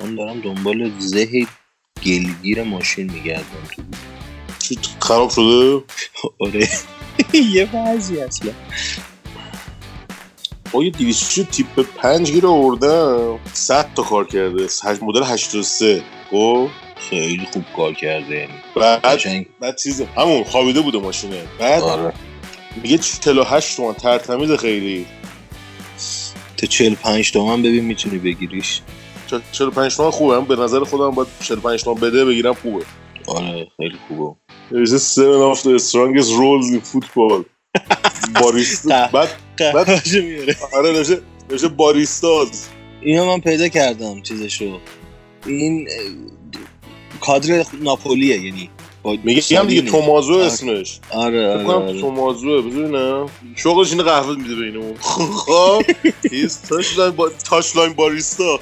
من دارم دنبال زه گلگیر ماشین میگردم. تو چی خراب شده؟ آره. یه بعضی اصلا با یه 200 تیپ 5 گیر آوردم. 100 تا کار کرده. هشت- مدل 83 خب؟ خیلی خوب کار کرده. یعنی بعد. بعد چیز همون خوابیده بوده ماشینه. بعد آره. میگه 48 تومن ترتمیز خیلی. تا 45 تومن ببین می‌تونی بگیریش. 45 تومن خوبه. به نظر خودم باید 45 تومن بده بگیرم خوبه. آره خیلی خوبه. نوشته 7 of the strongest roles in football. باریستا بعد میاره. آره نوشته نوشته باریستاز. اینو من پیدا کردم چیزشو. این کادر ناپولیه یعنی هم دیگه. تومازو آره. اسمش. آره آره, کنم آره. تومازوه ببینم شغلش اینه قهوه میده به اینمون. خب. هیز تاش لاین با تاش لاین باریستا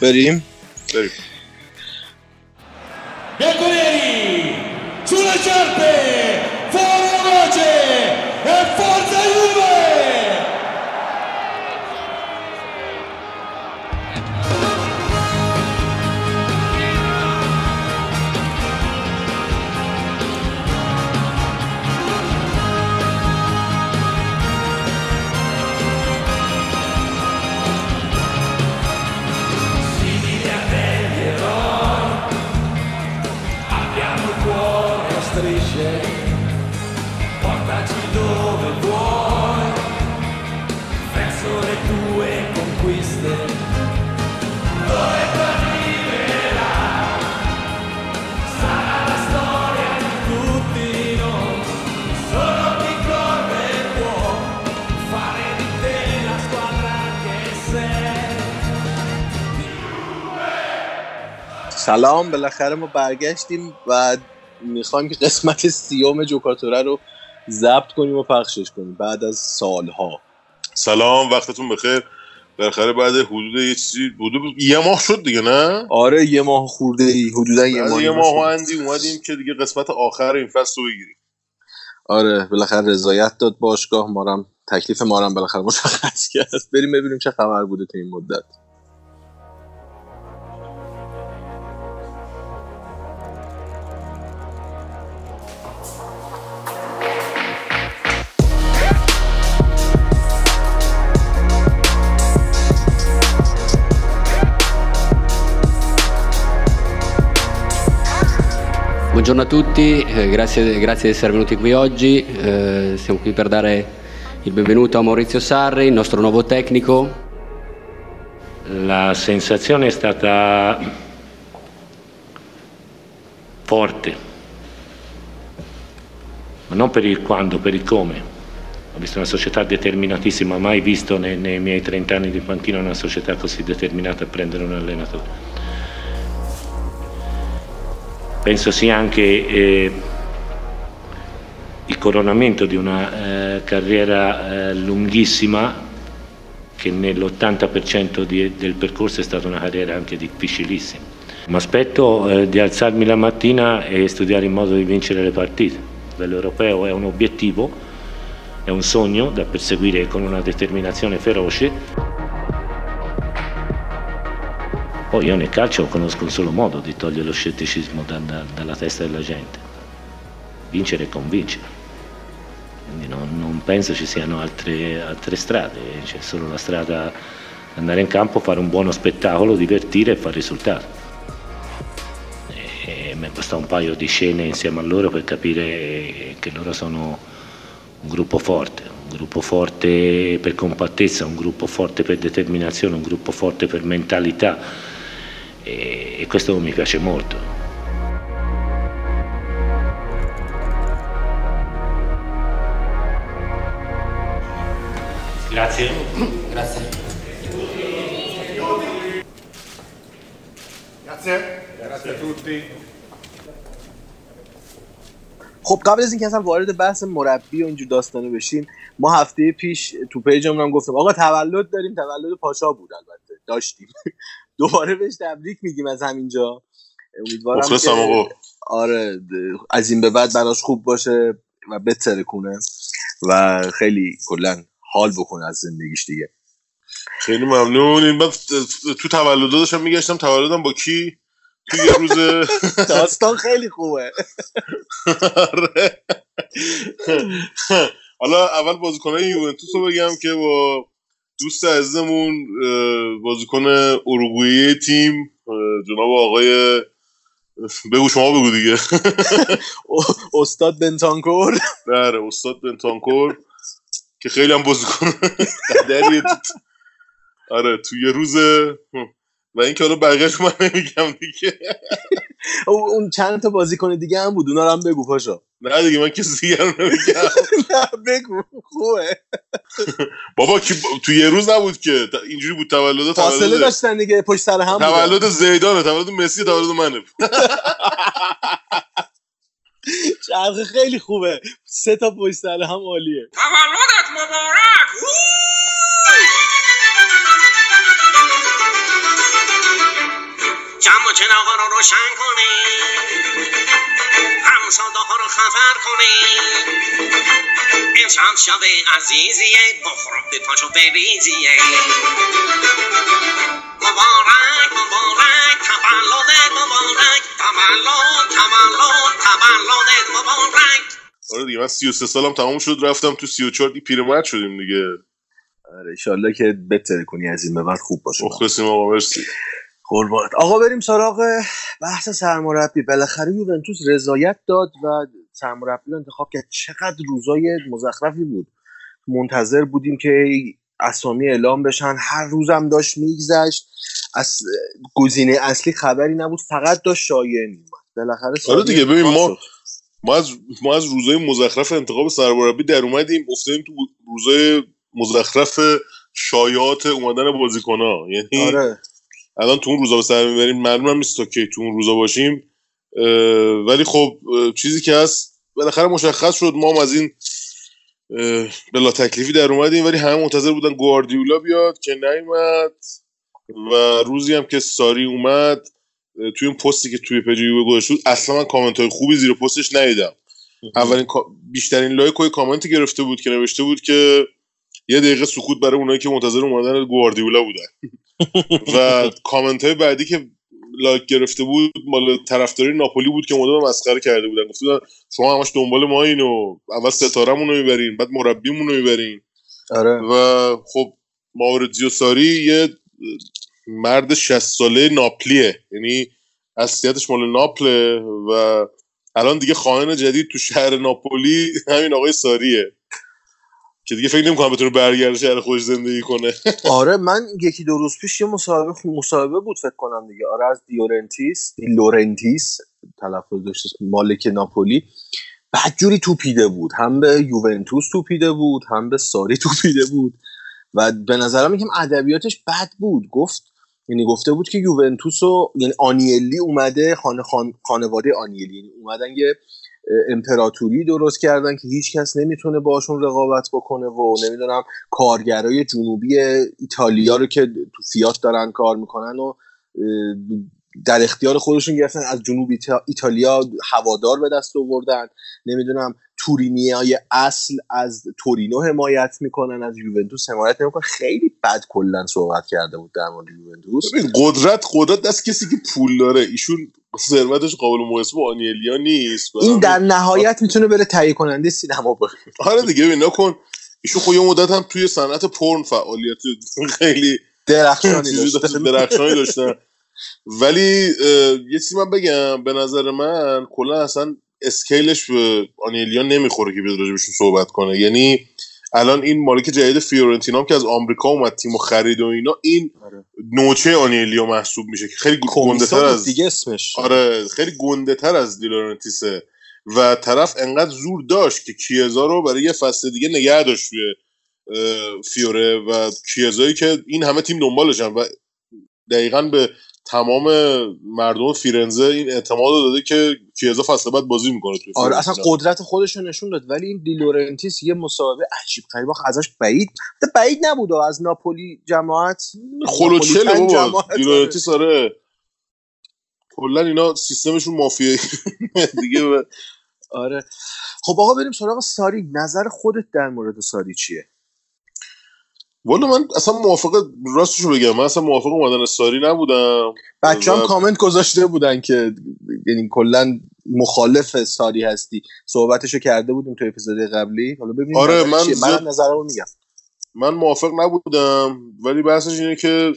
بریم. بریم. Bianconeri sulle sciarpe fuori la voce e forza سلام بالاخره ما برگشتیم و می‌خوایم که قسمت سیوم جوکاتوره رو ضبط کنیم و پخشش کنیم بعد از سالها. سلام وقتتون بخیر. بالاخره بعد حدود یه چیزی حدود یه ماه شد دیگه نه؟ آره یه ماه خورده ای حدودا یه ماه یه ماه و اندی اومدیم که دیگه قسمت آخر این فصل رو بگیریم. آره بالاخره رضایت داد باشگاه ما هم- تکلیف ما رو هم بالاخره مشخص کرد. بریم ببینیم چه خبر بوده تو این مدت. Buongiorno a tutti, eh, grazie, grazie di essere venuti qui oggi. Eh, siamo qui per dare il benvenuto a Maurizio Sarri, il nostro nuovo tecnico. La sensazione è stata forte, ma non per il quando, per il come. Ho visto una società determinatissima, mai visto nei, nei miei 30 anni di panchina una società così determinata a prendere un allenatore. Penso sia anche eh, il coronamento di una eh, carriera eh, lunghissima che nell'80% di- del percorso è stata una carriera anche difficilissima. Mi aspetto eh, di alzarmi la mattina e studiare il modo di vincere le partite. A livello europeo è un obiettivo, è un sogno da perseguire con una determinazione feroce. Poi io nel calcio conosco un solo modo di togliere lo scetticismo da- da- dalla testa della gente, vincere e convincere. Quindi non, non penso ci siano altre, altre strade, c'è solo la strada andare in campo, fare un buono spettacolo, divertire e fare risultati. E mi basta un paio di scene insieme a loro per capire che loro sono un gruppo forte, un gruppo forte per compattezza, un gruppo forte per determinazione, un gruppo forte per mentalità e, e questo mi piace molto. Grazie. خب قبل از اینکه اصلا وارد بحث مربی و اینجور داستانه بشیم ما هفته پیش تو پیجمون هم گفتم آقا تولد داریم تولد پاشا بود البته داشتیم دوباره بهش تبریک میگیم از همینجا. امیدوارم که- آقا. آره از این به بعد براش خوب باشه و بتره کنه و خیلی کلا حال بکنه از زندگیش دیگه. خیلی ممنون. این بعد تو تولد داشتم میگشتم تولدم با کی؟ تو یه روز داستان خیلی خوبه. آره. حالا اول بازیکنهای یوونتوس رو بگم که با دوست عزیزمون بازیکن اروگوئه تیم. جناب آقای بگو شما بگو دیگه. استاد بنتانکور. بله استاد بنتانکور که خیلی هم بازیکن قدریه آره تو یه روز و اینکه حالا بقیه‌اش من نمیگم دیگه. او- اون چند تا بازیکن دیگه هم بود اونا رو هم بگو پاشا. نه دیگه من کسی دیگر رو نمیگم. نه بگو خوبه. بابا کی تو یه روز نبود که. اینجوری بود تولد فاصله داشتن دیگه پشت سر هم. تولد زیدانه تولد مسی تولد منه. چرخه خیلی خوبه. سه تا پشت سر هم عالیه. تولدت مبارک! جمع و چراغا رو روشن کنی. همساده ها رو خبر کنی. امشب شب عزیزیه بخور بپاشو بریزیه مبارک مبارک تولدت مبارک تولد تولد تولدت مبارک. آره دیگه من 33 سالم تمام شد رفتم تو 34 دی پیرمرد شدیم دیگه. آره ایشالله که بتره کنی از این به بعد خوب باشه. مخلصیم آقا مرسی. قربانت. آقا بریم سراغ بحث سرمربی. بالاخره یوونتوس رضایت داد و سرمربی رو انتخاب کرد. چقدر روزای مزخرفی بود. منتظر بودیم که اسامی اعلام بشن. هر روزم داشت میگذشت. از گزینه اصلی خبری نبود. فقط داشت شایعه میومد بالاخره آره دیگه، ببین ما-. ما از ما از روزای مزخرف انتخاب سرمربی در اومدیم. افتادیم تو روزای مزخرف شایعات اومدن بازیکن‌ها. یعنی آره. الان تو اون روزا به سر می‌بریم. معلوم هم نیست تا کی تو اون روزا باشیم. ولی خب چیزی که هست بالاخره مشخص شد ما هم از این بلاتکلیفی در اومدیم ولی همه منتظر بودن گواردیولا بیاد که نیومد. و روزی هم که ساری اومد توی این پستی که توی page یووه گذاشت بود اصلا من کامنت های خوبی زیر پستش ندیدم. اولین بیشترین لایک های کامنتی گرفته بود که نوشته بود که یه دقیقه سکوت برای اونایی که منتظر اومدن گواردیولا بودن. و کامنت های بعدی که لایک گرفته بود مال طرفداری ناپولی بود که مدام مسخره کرده بودن. گفته بودن شما همش دنبال ما اینو اول ستارمون رو می‌برین بعد مربیمون رو می‌برین. آره. و خب ماوریتزیو ساری یه مرد 60 ساله ناپلیه. یعنی اصلیتش مال ناپله و الان دیگه خائن جدید تو شهر ناپولی همین آقای ساریه. که دیگه فکر نمی‌کنم بتونه برگرده شهر خودش زندگی کنه. آره من یکی دو روز پیش یه مصاحبه مصاحبه بود فکر کنم دیگه. آره از دیورنتیس دی لورنتیس تلفظ داشت مالک ناپولی. بعد جوری توپیده بود. هم به یوونتوس توپیده بود هم به ساری توپیده بود. و به نظرم یکم ادبیاتش بد بود. گفت یعنی گفته بود که یوونتوس و یعنی آنیلی اومده خانه خان، خانواده آنیلی. یعنی اومدن یه امپراتوری درست کردن که هیچ کس نمی‌تونه باشون رقابت بکنه و نمی‌دونم کارگرای جنوبی ایتالیا رو که تو فیات دارن کار می‌کنن و در اختیار خودشون گرفتن از جنوب ایتا- ایتالیا هوادار به دست آوردن. نمی‌دونم تورینی های اصل از تورینو حمایت می‌کنن از یوونتوس حمایت نمی‌کنن. خیلی بد کلا صحبت کرده بود در مورد یوونتوس. قدرت قدرت دست کسی که پول داره. ایشون ثروتش قابل مقایسه با آنیلیا نیست این در نهایت می‌تونه بره تهیه کننده سینما باشه آره دیگه ببین نکن ایشون خب یه مدت هم توی صنعت پرن فعالیت خیلی درخشانی چیزی داشته. داشت درخشانی داشتن. ولی یه چیزی من بگم. به نظر من کلا اصلا اسکیلش به آنیلیا نمی‌خوره که بیاد راجبشون صحبت کنه. یعنی الان این مالک جدید فیورنتینا که از آمریکا اومد تیم و خرید و اینا این آره. نوچه آنیلیا محسوب میشه که خیلی گنده تر از دیگه اسمش. آره خیلی گنده تر از دیلورنتیسه. و طرف انقدر زور داشت که کیزا رو برای یه فصل دیگه نگه داشت توی فیوره و کیزایی که این همه تیم دنبالشن و دقیقا به تمام مردم فیرنزه این اعتماد رو داده که کیزا فصل بعد بازی می‌کنه توی آره اصلا. قدرت خودش رو نشون داد. ولی این دیلورنتیس یه مصاحبه عجیب غریب. ازش بعید بعید نبود از ناپولی جماعت. خلوچله ناپولیتن بابا آره. دیلورنتیس آره. کلا اینا سیستمشون مافیایی. دیگه آره. خب آقا بریم سراغ ساری نظر خودت در مورد ساری چیه؟ والا من اصلا موافق راستشو بگم. من اصلا موافق اومدن ساری نبودم. بچه هم و- کامنت گذاشته بودن که یعنی کلا مخالف ساری هستی. صحبتشو کرده بودیم تو اپیزود قبلی. حالا ببینیم آره، من من نظرمو میگم. من موافق نبودم. ولی بحثش اینه که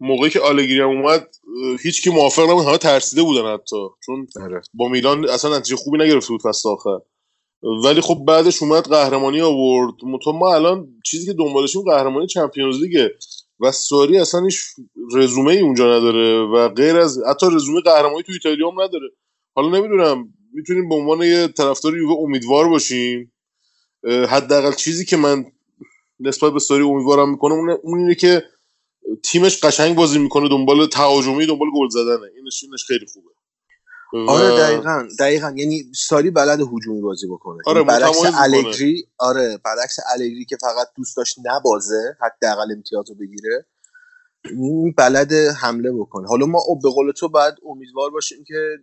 موقعی که آلگری هم اومد اه، هیچکی موافق نبود. همه ترسیده بودن حتی. چون آره. با میلان اصلا نتیجه خوبی نگرفته بود فصل آخر. ولی خب بعدش اومد قهرمانی آورد. مطمئن ما الان چیزی که دنبالشیم قهرمانی چمپیونز لیگه و ساری اصلا هیچ رزومه ای اونجا نداره و غیر از حتی رزومه قهرمانی تو ایتالیا هم نداره. حالا نمی‌دونم می‌تونیم به عنوان یه طرفدار یووه امیدوار باشیم. حداقل چیزی که من نسبت به ساری امیدوارم می‌کنم اون اینه که تیمش قشنگ بازی می‌کنه دنبال تهاجمی دنبال گل زدنه. اینش اینش خیلی خوبه. و- آره دقیقا دقیقا. یعنی ساری بلد هجومی بازی بکنه. آره، یعنی برعکس. الگری آره برعکس الگری که فقط دوست داشت نبازه حداقل امتیاز رو بگیره این بلد حمله بکنه. حالا ما به قول تو باید امیدوار باشیم که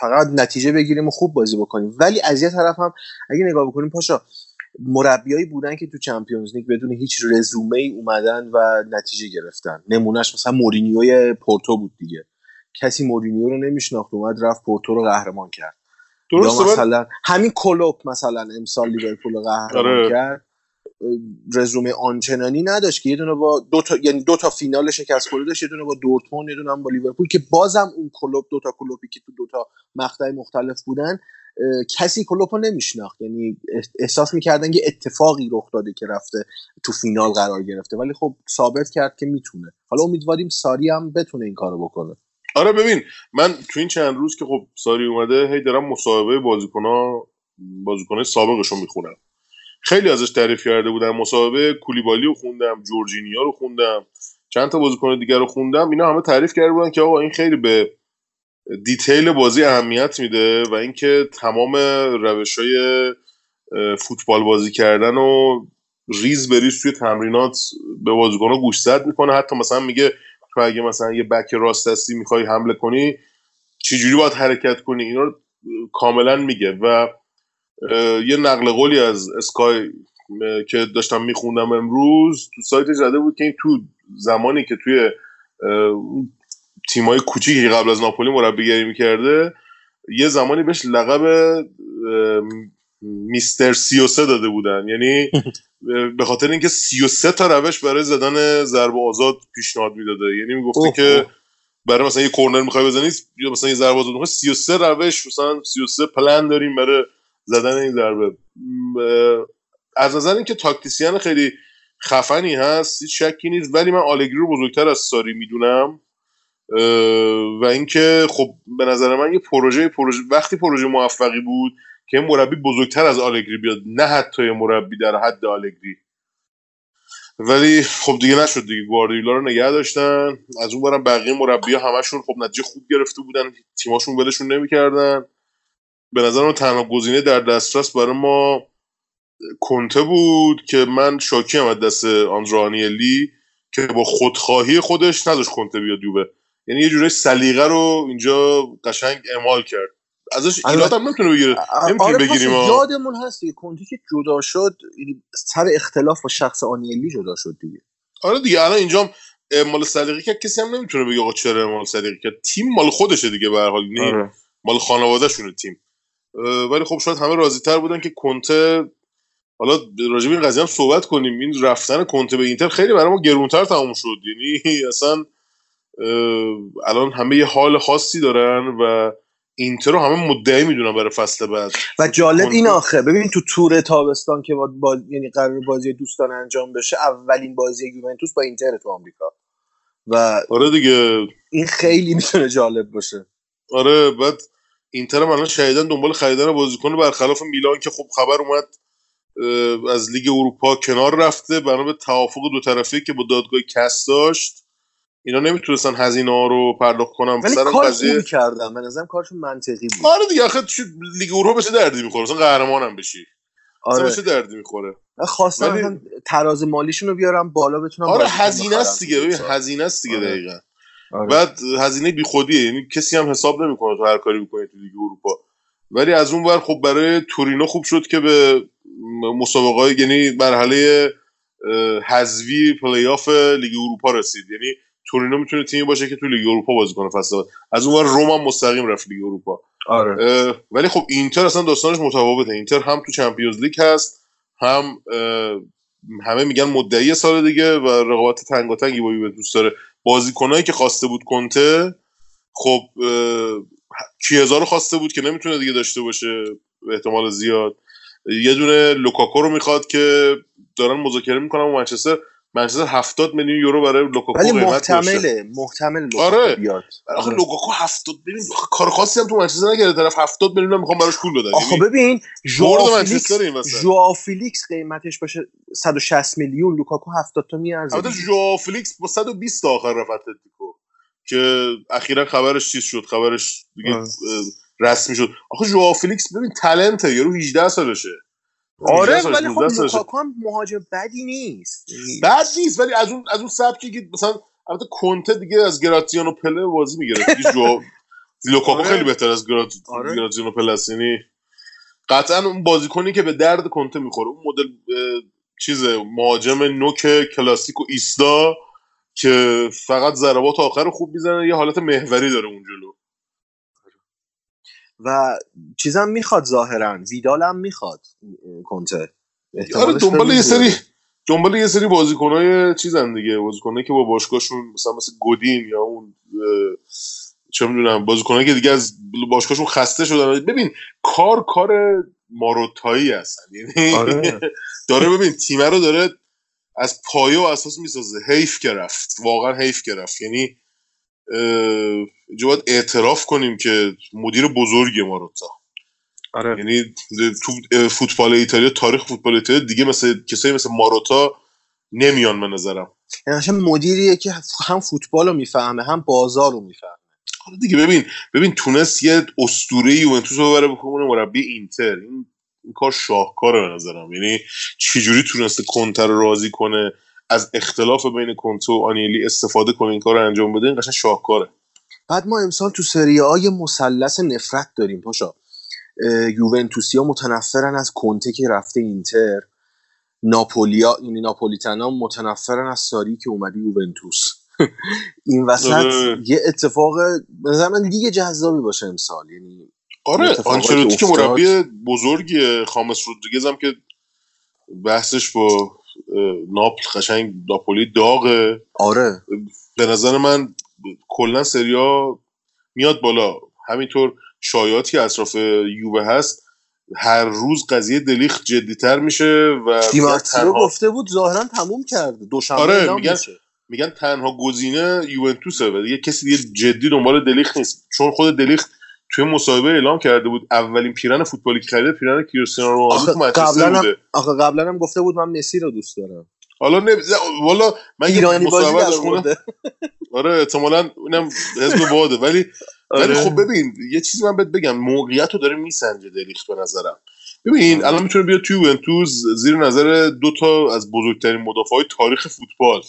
فقط نتیجه بگیریم و خوب بازی بکنیم. ولی از یه طرف هم اگه نگاه بکنیم پاشا مربیایی بودن که تو Champions League بدون هیچ رزومه ای اومدن و نتیجه گرفتن. نمونهش مثلا مورینیوی پورتو بود دیگه. کسی مورینیو رو نمیشناخت اومد رفت پورتو رو قهرمان کرد. ولی- مثلا همین کلوپ مثلا امسال لیورپول رو قهرمان آره. کرد. رزومه آنچنانی نداشت که یه دونه با دو تا یعنی دو تا فینال شکست خورده داشت یه دونه با دورتموند یه دونه هم با لیورپول که بازم اون کلوپ دو تا کلوپی که تو دو تا مقطع مختلف بودن کسی کلوب رو نمیشناخت. یعنی اح- احساس می‌کردن که اتفاقی رخ داده که رفته تو فینال قرار گرفته. ولی خب ثابت کرد که می‌تونه. حالا امیدواریم ساری هم بتونه این کارو بکنه. آره ببین من تو این چند روز که خب ساری اومده هی دارم مصاحبه بازیکن‌ها بازیکن‌های سابقش رو می‌خونم. خیلی ازش تعریف کرده بودم مصاحبه کولیبالی رو خوندم جورجینیا رو خوندم چند تا بازیکن دیگر رو خوندم. اینا همه تعریف کرده بودن که آقا این خیلی به دیتیل بازی اهمیت میده و اینکه تمام روش های فوتبال بازی کردن و ریز بریز توی تمرینات به بازیکن‌ها گوشزد می‌کنه. حتی مثلا میگه تو اگه مثلا یه بک راست هستی می‌خوای حمله کنی چجوری باید حرکت کنی؟ اینا رو کاملا میگه و یه نقل قولی از اسکای که داشتم میخوندم امروز تو سایت زده بود که این تو زمانی که توی تیمای کوچیکی قبل از ناپولی مربیگری می‌کرده یه زمانی بهش لقب میستر 33 داده بودن. یعنی به خاطر اینکه 33 تا روش برای زدن ضربه آزاد پیشنهاد می‌داده. یعنی می‌گفته که. برای مثلا یه کورنر می‌خوای بزنی یا مثلا یه ضربه آزاد می‌خوای 33 روش مثلا 33 پلن داریم برای زدن این ضربه. از نظر اینکه تاکتیسیان خیلی خفنی هست هیچ شکی نیست ولی من آلگری رو بزرگتر از ساری می‌دونم. و اینکه خب به نظر من یه پروژه پروژه وقتی پروژه موفقی بود که مربی بزرگتر از آلگری بیاد نه حتی مربی در حد آلگری. ولی خب دیگه نشد دیگه گواردیولا رو نگه داشتن. از اون برم بقیه مربی همشون خب نتیجه خوب گرفته بودن تیماشون ولشون نمی‌کردن. به نظر من تنها گزینه در دسترس برای ما کنته بود که من شاکی از دست آندرانیلی که با خودخواهی خودش نداشت کنته بیاد یووه. یعنی یه جورای سلیقه رو اینجا قشنگ اعمال کرد. ازش البته- ایراد هم نمی‌تونه بگیره نمی‌تونیم آره بگیریم. یادمون هست دیگه کنتی که جدا شد یعنی سر اختلاف با شخص آنیلی جدا شد دیگه. آره دیگه الان اینجا مال سلیقه که کسی هم نمی‌تونه بگه آقا چرا مال سلیقه که تیم مال خودشه دیگه به هر حال یعنی آره. مال خانوادهشونه تیم. اه، ولی خب شاید همه راضی تر بودن که کنته حالا راجع به این قضیه هم صحبت کنیم. این رفتن کنته به اینتر خیلی برای ما گرونتر تموم شد. یعنی اصلا الان همه یه حال خاصی دارن و اینتر رو همه مدعی می‌دونن برای فصل بعد. و جالب این آخه. ببین تو تور تابستان که با, با... یعنی قرار بازی دوستان انجام بشه اولین بازی یوونتوس با اینتر تو آمریکا. و آره دیگه. این خیلی می‌تونه جالب باشه. آره بعد اینتر هم الان شهیدن دنبال خریدن بازیکن برخلاف میلان که خب خبر اومد از لیگ اروپا کنار رفته. بنا به توافق دو طرفه که با دادگاه کس داشت. اینا نمی‌تونستن هزینه ها رو پرداخت کنن. ولی سر اون کار قضیه کردم به نظرم کارشون منطقی بود. آره دیگه آخه چه لیگ اروپا بشه دردی می‌خوره؟ مثلا قهرمانم بشی. آره. بشه دردی می‌خوره؟ من خواستم ولی- تراز مالیشون رو بیارم بالا بتونم آره هزینه است دیگه ببین. هزینه است دیگه آره. دقیقا. آره. بعد هزینه بیخودیه یعنی کسی هم حساب نمی‌کنه تو هر کاری بکنی تو لیگ اروپا. ولی از اون ور خب برای تورینو خوب شد که به مسابقه های یعنی مرحله اه، حذفی پلی آف لیگ اروپا رسید. یعنی تورینو می‌تونه تیمی باشه که تو لیگ اروپا بازی کنه فصل بعد. از اون ور روم هم مستقیم رفت لیگ اروپا. آره. ولی خب اینتر اصلا داستانش متفاوته. اینتر هم تو Champions League هست هم همه میگن مدعی سال دیگه و رقابت تنگاتنگی با یوونتوس داره. بازیکنایی که خواسته بود کنته خب کیزا رو خواسته بود که نمی‌تونه دیگه داشته باشه به احتمال زیاد. یه دونه لوکاکو رو می‌خواد که دارن مذاکره می‌کنن با منچستر. منچستر 70 میلیون یورو برای لوکاکو ولی. محتمله محتمل لوکاکو آره. بیاد آخه آره. لوکاکو 70 ببین کار خاصی هم تو منچستر نکرده طرف 70 میلیون می‌خوام براش پول بدن آخه یعنی ببین ژائو فیلیکس فیلیکس قیمتش باشه 160 میلیون لوکاکو 70 تا میارزه البته دیگه. ژو فلیکس با 120 تا آخر رفت اتلتیکو که اخیرا خبرش چیز شد خبرش دیگه رسمی شد آخه ژو فلیکس ببین talent ه یارو 18 سالشه 18 آره ولی 19 خب. لوکاکو هم مهاجم بدی نیست بد نیست ولی از اون از اون سبکی که مثلا البته کنته دیگه از گراتیانو پله بازی می‌گیره دیگه جو لوکاکو آره. خیلی بهتر از گرات... آره. گراتیانو پله است یعنی قطعا اون بازیکنی که به درد کنته می‌خوره اون مدل اه، چیز مهاجم نوک کلاسیک و ایستا که فقط ضربات آخر رو خوب می‌زنه یه حالت محوری داره اون جلو و چیزم می‌خواد ظاهرا. ویدال هم می‌خواد کنته. آره دنبال یه سری. دنبال یه سری بازیکنای چیزن دیگه. بازیکنایی که با باشگاهشون مثلا مثل گودین یا اون چه می‌دونم بازیکنایی که دیگه از باشگاهشون خسته شدن. ببین کار کار ماروتایی هستن. یعنی آره. داره ببین تیمه رو داره از پایه و اساس می‌سازه. حیف که رفت. واقعا حیف که رفت. یعنی اینجا باید اعتراف کنیم که مدیر بزرگی ماروتا آره. یعنی تو فوتبال ایتالیا تاریخ فوتبال ایتالیا دیگه مثل کسایی مثل ماروتا نمیان به نظرم. یعنی اصلا مدیریه که هم فوتبال رو می‌فهمه هم بازار رو می‌فهمه. حالا دیگه ببین ببین تونست یه اسطوره یوونتوس رو ببره بکنه مربی اینتر. این این کار شاهکاره به نظرم. یعنی چجوری تونسته کنتر رو راضی کنه؟ از اختلاف بین کنته و آنیلی استفاده کنه این کار رو انجام بده این قشنگ شاهکاره بعد ما امسال تو سری یه مثلث نفرت داریم پاشا یوونتوسیا متنفرن از کنته که رفته اینتر ناپولیا یعنی ناپولیتنا متنفرن از ساری که اومده یوونتوس این وسط آره. یه اتفاق به نظر من لیگ جذابی باشه امسال یعنی آره آنچلوتی که. مربی بزرگیه خامس رودریگز هم که بحثش با ناپل قشنگ ناپولی داغه. آره. به نظر من کلا سریا میاد بالا. همینطور شایعاتی که اطراف یووه هست هر روز قضیه دلیخ جدیتر میشه و تنها, گفته بود ظاهرا تموم کرده. دوشنبه آره، میگن- میشه. میگن تنها گزینه یوونتوسه و دیگه کسی دیگه جدی دنبال دلیخ نیست. چون خود دلیخ توی مصاحبه اعلام کرده بود اولین پیرن فوتبالی که خریده پیرن کریستیانو رونالدو تو منچستر بوده. آخه قبلا هم گفته بود من مسی رو دوست دارم. حالا نه والا من یه مصاحبه مورد آره احتمالاً اینم حزب باده ولی ولی آره. خب ببین یه چیزی من بهت بگم موقعیت رو داره میسنجه دلیخت به نظرم. ببین آره. الان می‌تونه بیاد توی یوونتوس زیر نظر دو تا از بزرگترین مدافعای تاریخ فوتبال.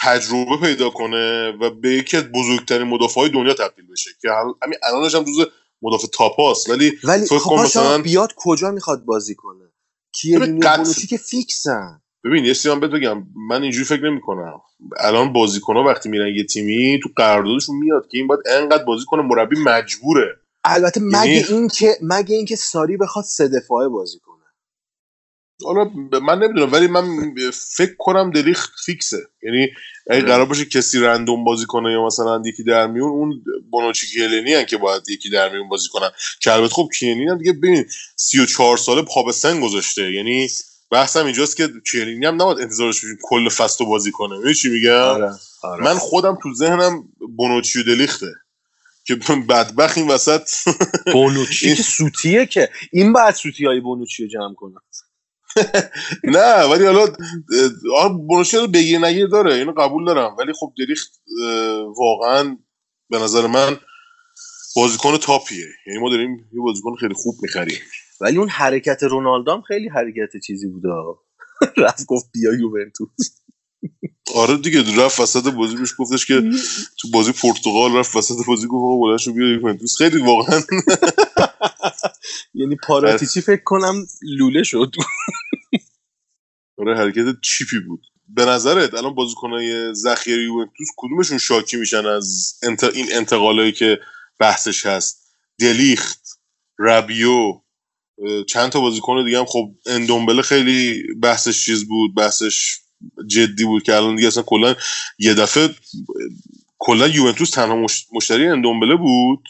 تجربه پیدا کنه و به یکی از بزرگترین مدافعای دنیا تبدیل بشه. که هم- همین الانش هم جزو مدافع تاپاست ولی ولی فکر خب مثلا بیاد کجا می‌خواد بازی کنه؟ قطع- بونوچی که فیکسن. ببین یه من بهت بگم. من اینجوری فکر نمی‌کنم. الان بازیکن‌ها وقتی میرن یه تیمی تو قراردادشون میاد که این باید انقدر بازی کنه مربی مجبوره. البته مگه یعنی- این که مگه اینکه ساری بخواد سه دفاعه بازی کنه. حالا من نمی‌دونم ولی من فکر کنم دلیخ فیکسه. یعنی اگه. قرار باشه کسی رندوم بازی کنه یا مثلا یکی در میون اون بونوچی کیلینی هن که باید یکی در میون بازی کنن. که البته خب کیلینی هم دیگه ببین 34 ساله پا به سن گذاشته. یعنی بحثم اینجاست که کیلینی هم نباید انتظارش بشیم کل فصل رو بازی کنه. می‌دونی چی میگم؟ آره. آره. من خودم تو ذهنم بونوچی و دلیخته که بدبخت این وسط بونوچی که سوتیه که. این بعد سوتی های بونوچی رو جمع کنه. نه ولی حالا رو بگیر نگیر داره اینو قبول دارم. ولی خب دریخت واقعا به نظر من بازیکن تاپیه. یعنی ما داریم یه بازیکن خیلی خوب می‌خریم. ولی اون حرکت رونالدو هم خیلی حرکت چیزی بوده رفت گفت بیا یوونتوس. آره دیگه رفت وسط بازی بهش گفتش که تو بازی پرتغال رفت وسط بازی گفت آقا بلند شو بیا یوونتوس. خیلی واقعا یعنی پاراتیچی فکر کنم لوله شد. آره حرکت چیپی بود. به نظرت الان بازیکنای ذخیره یوونتوس کدومشون شاکی میشن از انت... این انتقالایی که بحثش هست؟ دلیخت ربیو اه، چند تا بازیکن دیگه هم. خب اندومبله خیلی بحثش چیز بود بحثش جدی بود که الان دیگه اصلا کلا یه دفعه کلا یوونتوس تنها مش- مشتری اندومبله بود.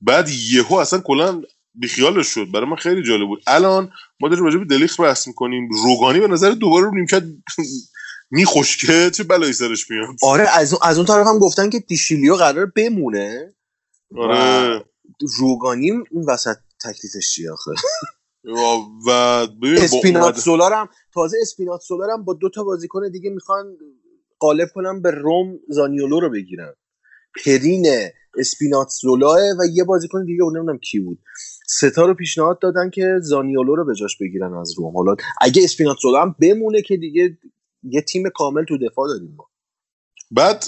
بعد یهو اصلا کلا بیخیالش شد. برای من خیلی جالب بود. الان ما داریم راجع به دلیخت بحث می‌کنیم. روگانی به نظر دوباره رو نیمکت میخشکه. چه بلایی سرش میاد؟ آره از اون, از اون طرف هم گفتن که دشیلیو قرار بمونه. آره. روگانی اون وسط تکلیفش چیه آخه؟ و- اسپیناتزولا رم تازه اسپیناتزولا رم با دو تا بازیکن دیگه می‌خوان قالب کنن به رم زانیولو رو بگیرن. پرین اسپیناتزولا و یه بازیکن دیگه اون نمی‌دونم کی بود. سه تا رو پیشنهاد دادن که زانیولو رو به جاش بگیرن از رم. حالا اگه اسپیناتزولا هم بمونه که دیگه یه تیم کامل تو دفاع داریم ما. بعد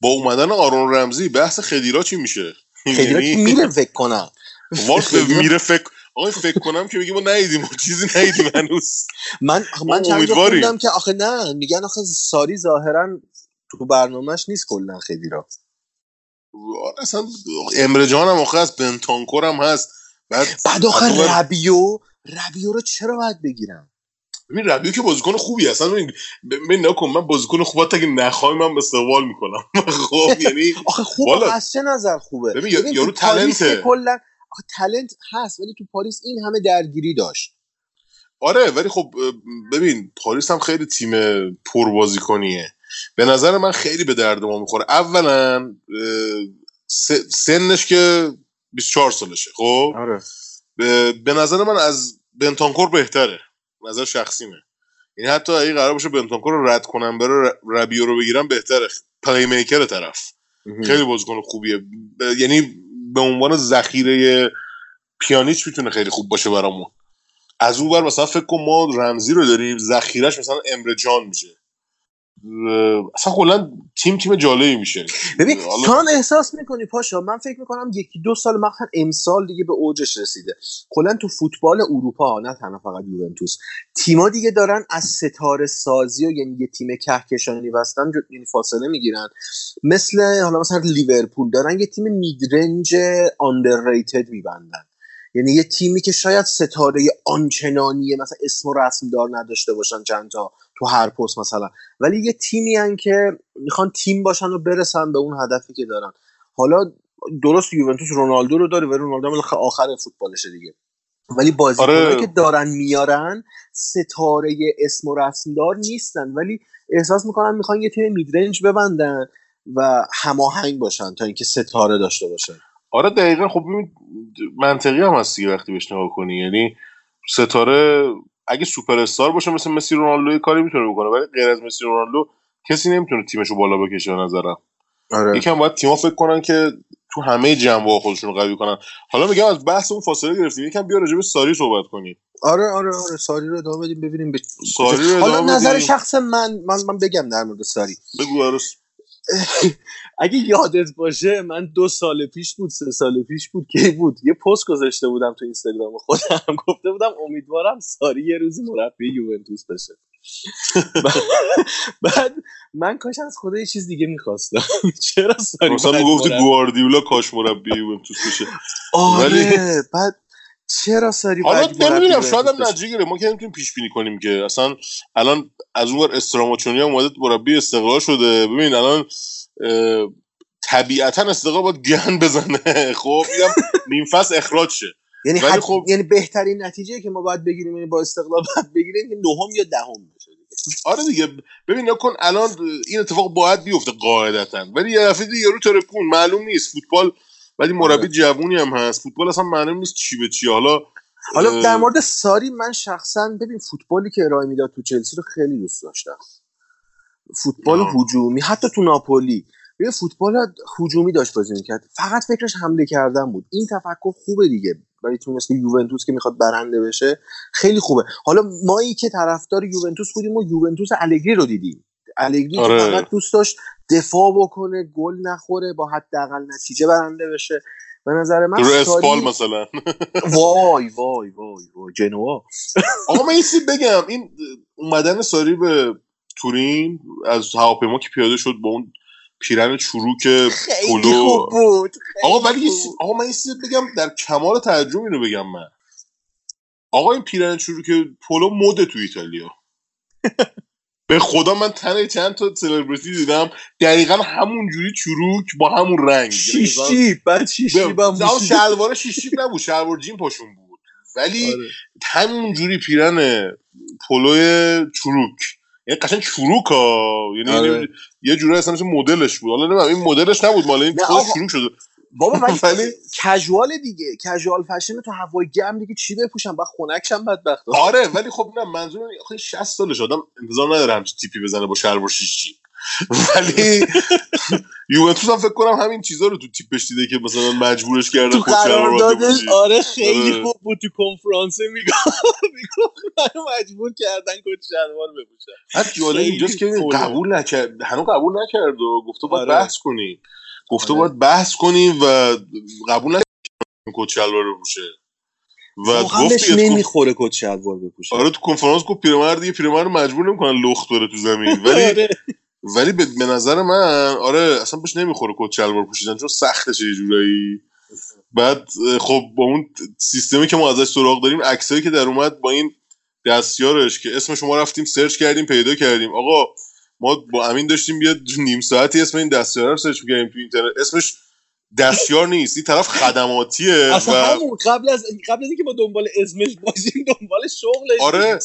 با اومدن آرون رمزی بحث خدیرا چی میشه؟ خیلی یعنی- میره فکر کنم. خدیرا- میره فکر آقای فکر کنم که میگه ما ندیدیم چیزی ندیدیم هنوز. من من چند. خوندم که آخه نه میگن آخه ساری ظاهرا تو برنامهش نیست کلا خیلی را اصلا امره جان هم آخه هست بنتانکور هم هست. بعد بعد آخه ور- ربیو ربیو رو چرا باید بگیرم؟ ببین ربیو که بازیکن خوبی اصلا ببین ببین نکن من بازیکن خوب حتی اگه نخوای من استقبال می‌کنم. خب یعنی آخه خوب. از چه نظر خوبه؟ ببین، یارو. که کلا آخه تلنت هست ولی تو پاریس این همه درگیری داشت. آره ولی خب ببین پاریس هم خیلی تیم پر بازیکنیه به نظر من خیلی به درد ما می‌خوره. اولا سنش که 24 سالشه خب؟ آره. به نظر من از بنتانکور بهتره. نظر شخصیمه. یعنی حتی اگه قرار باشه بنتانکور رو رد کنم بره ربیو رو بگیرم بهتره. پلی میکر طرف خیلی بازیکن خوبیه. ب- یعنی به عنوان ذخیره پیانیچ می‌تونه خیلی خوب باشه برامون. از اون ور مثلا فکر کن ما رمزی رو داریم ذخیرش مثلا امره جان میشه. اصلا کلا تیم تیم جالبی میشه. ببین هم احساس می‌کنی پاشا؟ من فکر می‌کنم یکی دو سال مخصوصا امسال دیگه به اوجش رسیده. کلا تو فوتبال اروپا نه تنها فقط یوونتوس تیما دیگه دارن از ستاره سازی و یعنی یه تیم کهکشانی وستن یعنی فاصله می‌گیرن. مثل حالا مثلا لیورپول دارن یه تیم میدرنج آندرریتد میبندن. یعنی یه تیمی که شاید ستاره آنچنانی مثلا اسم و رسم دار نداشته باشن چند تا تو هر پست مثلا. ولی یه تیمی هن که می‌خوان تیم باشن و برسن به اون هدفی که دارن. حالا درست یوونتوس رونالدو رو داره و رونالدو آخر فوتبالشه دیگه. ولی بازیکنایی آره. که دارن میارن ستاره اسم و رسمدار نیستن. ولی احساس می‌کنن می‌خوان یه تیم میدرنج ببندن و هماهنگ باشن تا اینکه ستاره داشته باشن. آره دقیقا. خب منطقی هم هست دیگه وقتی بهش نگاه کنی. یعنی ستاره اگه سوپر استار باشه مثل مسی رونالدو کاری می‌تونه بکنه ولی غیر از مسی رونالدو کسی نمی‌تونه تیمش رو بالا بکشه به نظرم. آره. یکم باید تیم‌ها فکر کنن که تو همه جنبه خودشون رو قوی کنن. حالا میگم از بحث اون فاصله گرفتیم. یکم بیا راجع به ساری صحبت کنیم. آره آره آره. ساری رو ادامه بدیم ببینیم به ساری رو حالا نظر بدیم. شخص من من من بگم در مورد ساری. بگو عروس. اگه یادت باشه من دو سال پیش بود سه سال پیش بود کی بود. یه پست گذاشته بودم تو اینستاگرام خودم. گفته بودم امیدوارم ساری یه روزی مربی یوونتوس بشه. بعد من کاش از خدا یه چیز دیگه می‌خواستم. چرا ساری مثلا مربی- گواردیولا کاش مربی یوونتوس بشه. آره ولی- بعد چرا ساری حالا نمی‌دونم شاید هم؟ نتیجه گیره ما که نمی‌تونیم پیش بینی کنیم که. اصلا الان از اون ور استراماچونی هم اومده مربی استقلال شده. ببین الان طبیعتا استقلال باید گن بزنه. خب اینم نیم فصل اخراج شه. یعنی حد... خب- یعنی بهترین نتیجه که ما باید بگیریم یعنی با استقلال باید بگیریم که نهم یا دهم بشه آره دیگه. ببین نکن الان این اتفاق باید بیفته قاعدتا. ولی یه دفعه دیگه یارو ترکون معلوم نیست. فوتبال ولی مربی آره. جوونی هم هست. فوتبال اصلا معلوم نیست چی به چی. حالا حالا در مورد ساری من شخصا ببین فوتبالی که ارائه می‌داد تو چلسی رو خیلی دوست داشتم. فوتبال. هجومی حتی تو ناپولی. ببین فوتبال هجومی داشت بازی می‌کرد. فقط فکرش حمله کردن بود. این تفکر خوبه دیگه. برای تیم مثل یوونتوس که می‌خواد برنده بشه خیلی خوبه. حالا مایی که طرفدار یوونتوس بودیم و یوونتوس الگری رو دیدیم. الگری آره. فقط دوست داشت دفاع بکنه گل نخوره با حداقل نتیجه برنده بشه. به نظر من رو اسپال مثلا. وای وای وای وای جنوا. آقا من بگم. این اومدن ساری به تورین از هواپیما که پیاده شد با اون پیرن چروک پلو خوب بود آقا ولی آقا من چیزی بگم در کمال تعجب اینو بگم من. آقا این پیرن چروک پلو مده تو ایتالیا. به خدا من تنه چند تا سلبریتی دیدم. دقیقا همون جوری چروک با همون رنگ. یعنی شیشی بعد شیشی شلوار شیشی نبود شلوار جین پاشون بود. ولی آره. همون جوری پیرن پلوی چروک. یعنی قشنگ چروک ها. یعنی آره. یه جوری اصلا مدلش بود. حالا نمی‌دونم این مدلش نبود مال این. چروک شده بابا ولی ولی- کژوال دیگه کژوال فشن تو هوای گرم دیگه چی بپوشم بعد خنکشم بدبخت آره ولی خب نه منظور آخه 60 سالش آدم انتظار نداره همچین تیپی بزنه با شلوار شیشی ولی یوونتوس هم فکر کنم همین چیزا رو تو تیپش دیده که مثلا مجبورش کرده تو قراردادش بپوشی. آره خیلی آره. خوب بود تو کنفرانسه می‌گفت منو مجبور کردن کت شلوار بپوشم بعد جالب اینجاست که. قبول نکرد هنوز قبول نکرد و گفته باید آره. بحث کنیم گفته آره. باید بحث کنیم و قبول نکرد کت شلوار بپوشه و واقعا گفت نمی‌خوره کت شلوار بپوشه. آره تو کنفرانس گفت پیرمرد دیگه پیرمرد مجبور نمی‌کنن لخت بره تو زمین. ولی آره. ولی به نظر من آره اصلا بهش نمی‌خوره کت شلوار پوشیدن چون سختشه یه جورایی. بعد خب با اون سیستمی که ما ازش سراغ داریم عکسایی که در اومد با این دستیارش که اسمشم ما رفتیم search کردیم پیدا کردیم. آقا ما با امین داشتیم بیاد نیم ساعتی اسم این دستیار رو search می‌کردیم تو اینترنت. اسمش دستیار نیست. این طرف خدماتیه اصلا و همون قبل از قبل از اینکه ما دنبال اسمش باشیم دنبال شغلش آره.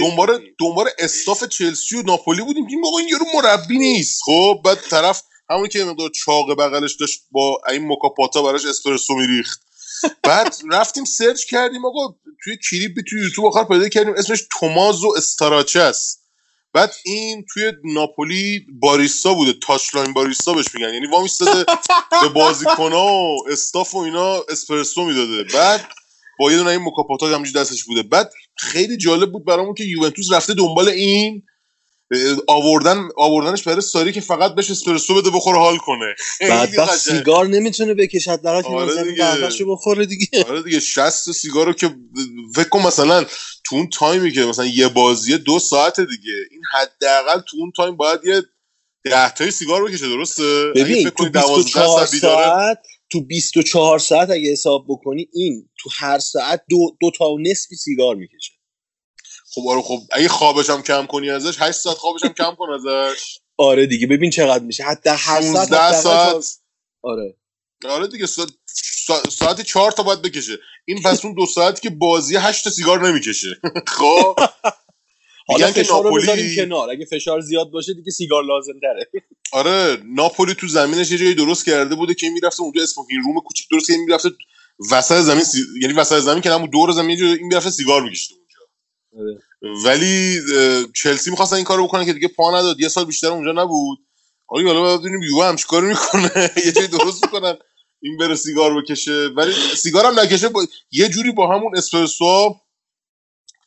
دنبال. دنبال staff چلسی و ناپولی بودیم که آقا این یارو مربی نیست. خب بعد طرف همونی که مقدار چاق بغلش داشت با این moka pot ا براش اسپرسو میریخت. بعد رفتیم search کردیم آقا توی کلیپ توی یوتیوب آخر پیدا کردیم. اسمش تومازو استراچه است بعد این توی ناپولی باریستا بوده. touchline barista بهش میگن. یعنی وامیستاده به بازیکنها و staff و اینا اسپرسو می‌داده. بعد با یه دونه این moka pot ا همینجوری دستش بوده. بعد خیلی جالب بود برامون که یوونتوس رفته دنبال این آوردن آوردنش برای ساری که فقط بهش اسپرسو بده بخوره حال کنه. قشنگ. سیگار نمی‌تونه بکشد در که آره. قهوه‌شو بخوره دیگه. آره دیگه. 60 سیگارو که فکر مثلا تو اون تایمی که مثلا یه بازیه دو ساعت دیگه این حداقل تو اون تایم باید یه ده تای سیگار بکشه درسته؟ ببین تو کنی 12 24 ساعت تو 24 ساعت اگه حساب بکنی این تو هر ساعت دو, دو تا و نصفی سیگار می‌کشه. خب آره خب اگه خوابش هم کم کنی ازش 8 ساعت خوابش هم کم کن ازش. آره دیگه ببین چقدر میشه. حتی هر ساعت 16 حداقل ساعت. تا- آره. آره دیگه ساعت سا- ساعت چهار تا باید بکشه. این پس اون دو ساعتی که بازی هشت تا سیگار نمی‌کشه. خب. حالا که رو ناپولی- بذاریم کنار. اگه فشار زیاد باشه دیگه سیگار لازم داره آره ناپولی تو زمینش یه جایی درست کرده بوده که می‌رفته اونجا اسموکینگ روم کوچیک درست که می‌رفته وسط زمین سی... یعنی وسط زمین که همون دور زمین جایی این می‌رفته سیگار میکشیده اونجا. آره. ولی چلسی می‌خواستن این کارو بکنن که دیگه پا نداد. یه سال بیشتر اونجا نبود. حالا حالا باید ببینیم یووه هم چیکار می‌کنه. یه جایی درست می‌کنن. این بره سیگار بکشه. ولی سیگار هم نکشه با... یه جوری با همون اسپرسو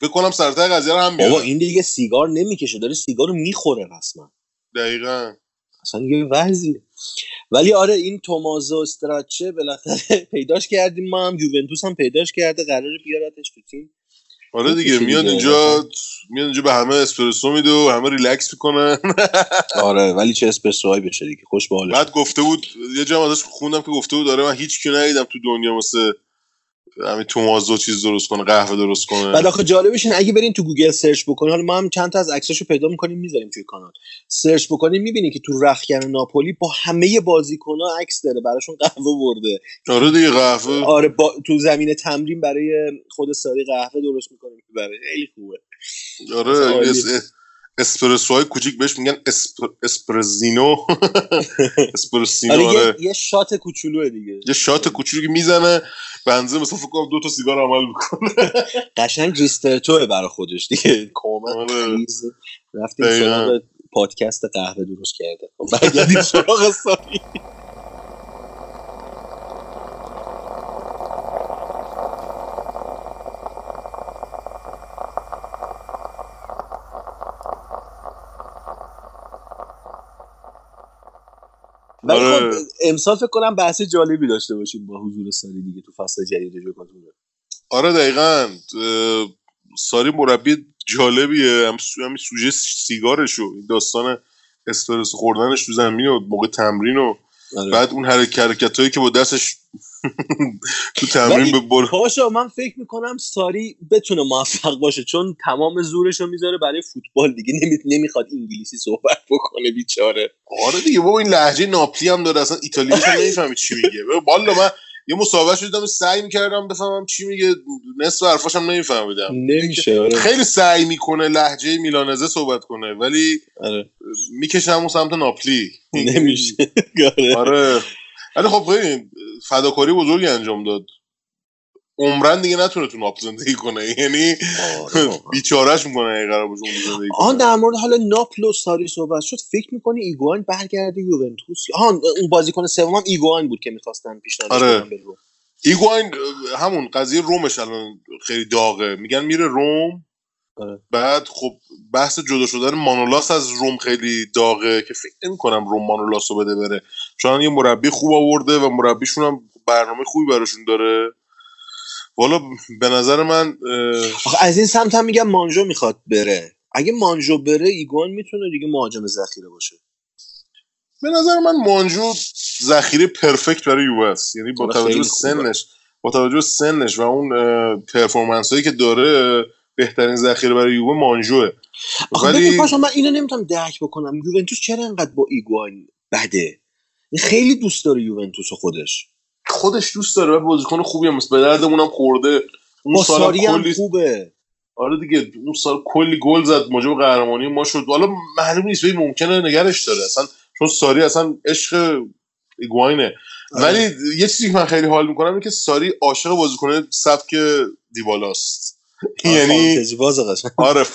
فکر کنم سرتای قضیه رو هم بابا بیاره این دیگه سیگار نمی‌کشه داره سیگار رو می‌خوره رسما. دقیقا. اصلا یه وضعیه ولی آره این تومازو استراچه بالاخره پیداش کردیم. ما هم یوونتوس هم پیداش کرده قراره بیارتش تو تیم. آره دیگه میاد. اینجا میاد اینجا به همه اسپرسو میده و همه ریلکس می‌کنن آره ولی چه اسپرسوهایی بشه دیگه خوش به بعد گفته بود یه جا ازش خوندم که گفته بود آره من هیچ کی ندیدم تو دنیا مثل همین تومازو چیز درست کنه قهوه درست کنه. بعد آخه جالبش اینه اگه برین تو گوگل search بکنین حالا ما هم چند تا از عکساشو پیدا می‌کنیم می‌ذاریم توی کانال. search بکنین می‌بینین که تو رخکن ناپولی با همه بازیکن‌ها عکس داره براشون قهوه برده. آره دیگه قهوه. آره با تو زمین تمرین برای خود ساری قهوه درست می‌کنه برای خیلی خوبه. آره. اسپرسو های کوچیک بهش میگن اسپ... espressino. espressino آره آره. یه, یه shot کوچولوه دیگه. یه شات کوچولو که می‌زنه. بنزه مثلا فکر کنم دو تا سیگار عمل می‌کنه. قشنگ ristretto ه برای خودش دیگه. کامل آره. رفتیم. سراغ پادکست قهوه درست کرده. خب برگردیم سراغ ساری ولی آره. خب امسال فکر کنم بحث جالبی داشته باشیم با حضور ساری دیگه تو فصل جدید جوکاتوره آره دقیقا ساری مربی جالبیه هم سو- همین سوژه سیگارش و این داستان استرس خوردنش تو زمین و موقع تمرین و آره. بعد اون حرکت هایی که با دستش تو تمرین به بر... پاشا من فکر می‌کنم ساری بتونه موفق باشه چون تمام زورش رو می‌ذاره برای فوتبال دیگه. نمی... نمی‌خواد انگلیسی صحبت بکنه بیچاره. آره دیگه بابا این لهجه ناپلی هم داره. اصلا ایتالیاییش هم نمی‌فهمی چی میگه. بابا والا من یه مسابقه شدم سعی می‌کردم بفهمم چی میگه. نصف حرفاش هم نمیفهمیدم. نمیشه آره. خیلی سعی می‌کنه لهجه میلانزه صحبت کنه ولی آره. می‌کشه همون سمت ناپلی. نمیشه. آره. ولی خب ببین فداکاری بزرگی انجام داد. عمرن دیگه نتونه تو ناپل زندگی کنه. یعنی آره. بیچارهش می‌کنه اگه قرار باشه زندگی آن کنه. در مورد حالا ناپل و ساری صحبت شد فکر می‌کنی ایگوان برگرده یوونتوس؟ آن اون بازیکن سوم ایگوان بود که می‌خواستن پیشنهادش آره. اه، همون قضیه رومش الان خیلی داغه. میگن میره روم آره. بعد خب بحث جدا شدن مانولاس از روم خیلی داغه که فکر نمی کنم روم مانولاس رو بده بره. چون یه مربی خوب آورده و مربیشون هم برنامه خوبی براشون داره. والا به نظر من آخه از این سمت هم میگم مانجو می‌خواد بره. اگه مانجو بره ایگواین می‌تونه دیگه مهاجم ذخیره باشه. به نظر من مانجو ذخیره perfect برای یووه س. یعنی با توجه. سنش با توجه سنش و اون performance هایی که داره بهترین ذخیره برای یووه مانجوه. ولی ببین پاشا من اینو نمی‌تونم درک بکنم. یوونتوس چرا انقدر با ایگواین بده؟ این خیلی دوست داره یوونتوس خودش. خودش دوست داره و بازیکن خوبی هم هست. به دردمون هم خورده. اون سال کلی خوبه. آره دیگه اون سال کلی گل زد موجب قهرمانی ما شد. حالا معلوم نیست ولی ممکنه نگرش داره. اصلا چون ساری اصلا عشق ایگواینه آره. ولی یه چیزی که من خیلی حال می‌کنم اینه که ساری عاشق بازیکن سبک دیبالاست. یعنی باز قشنگ. آره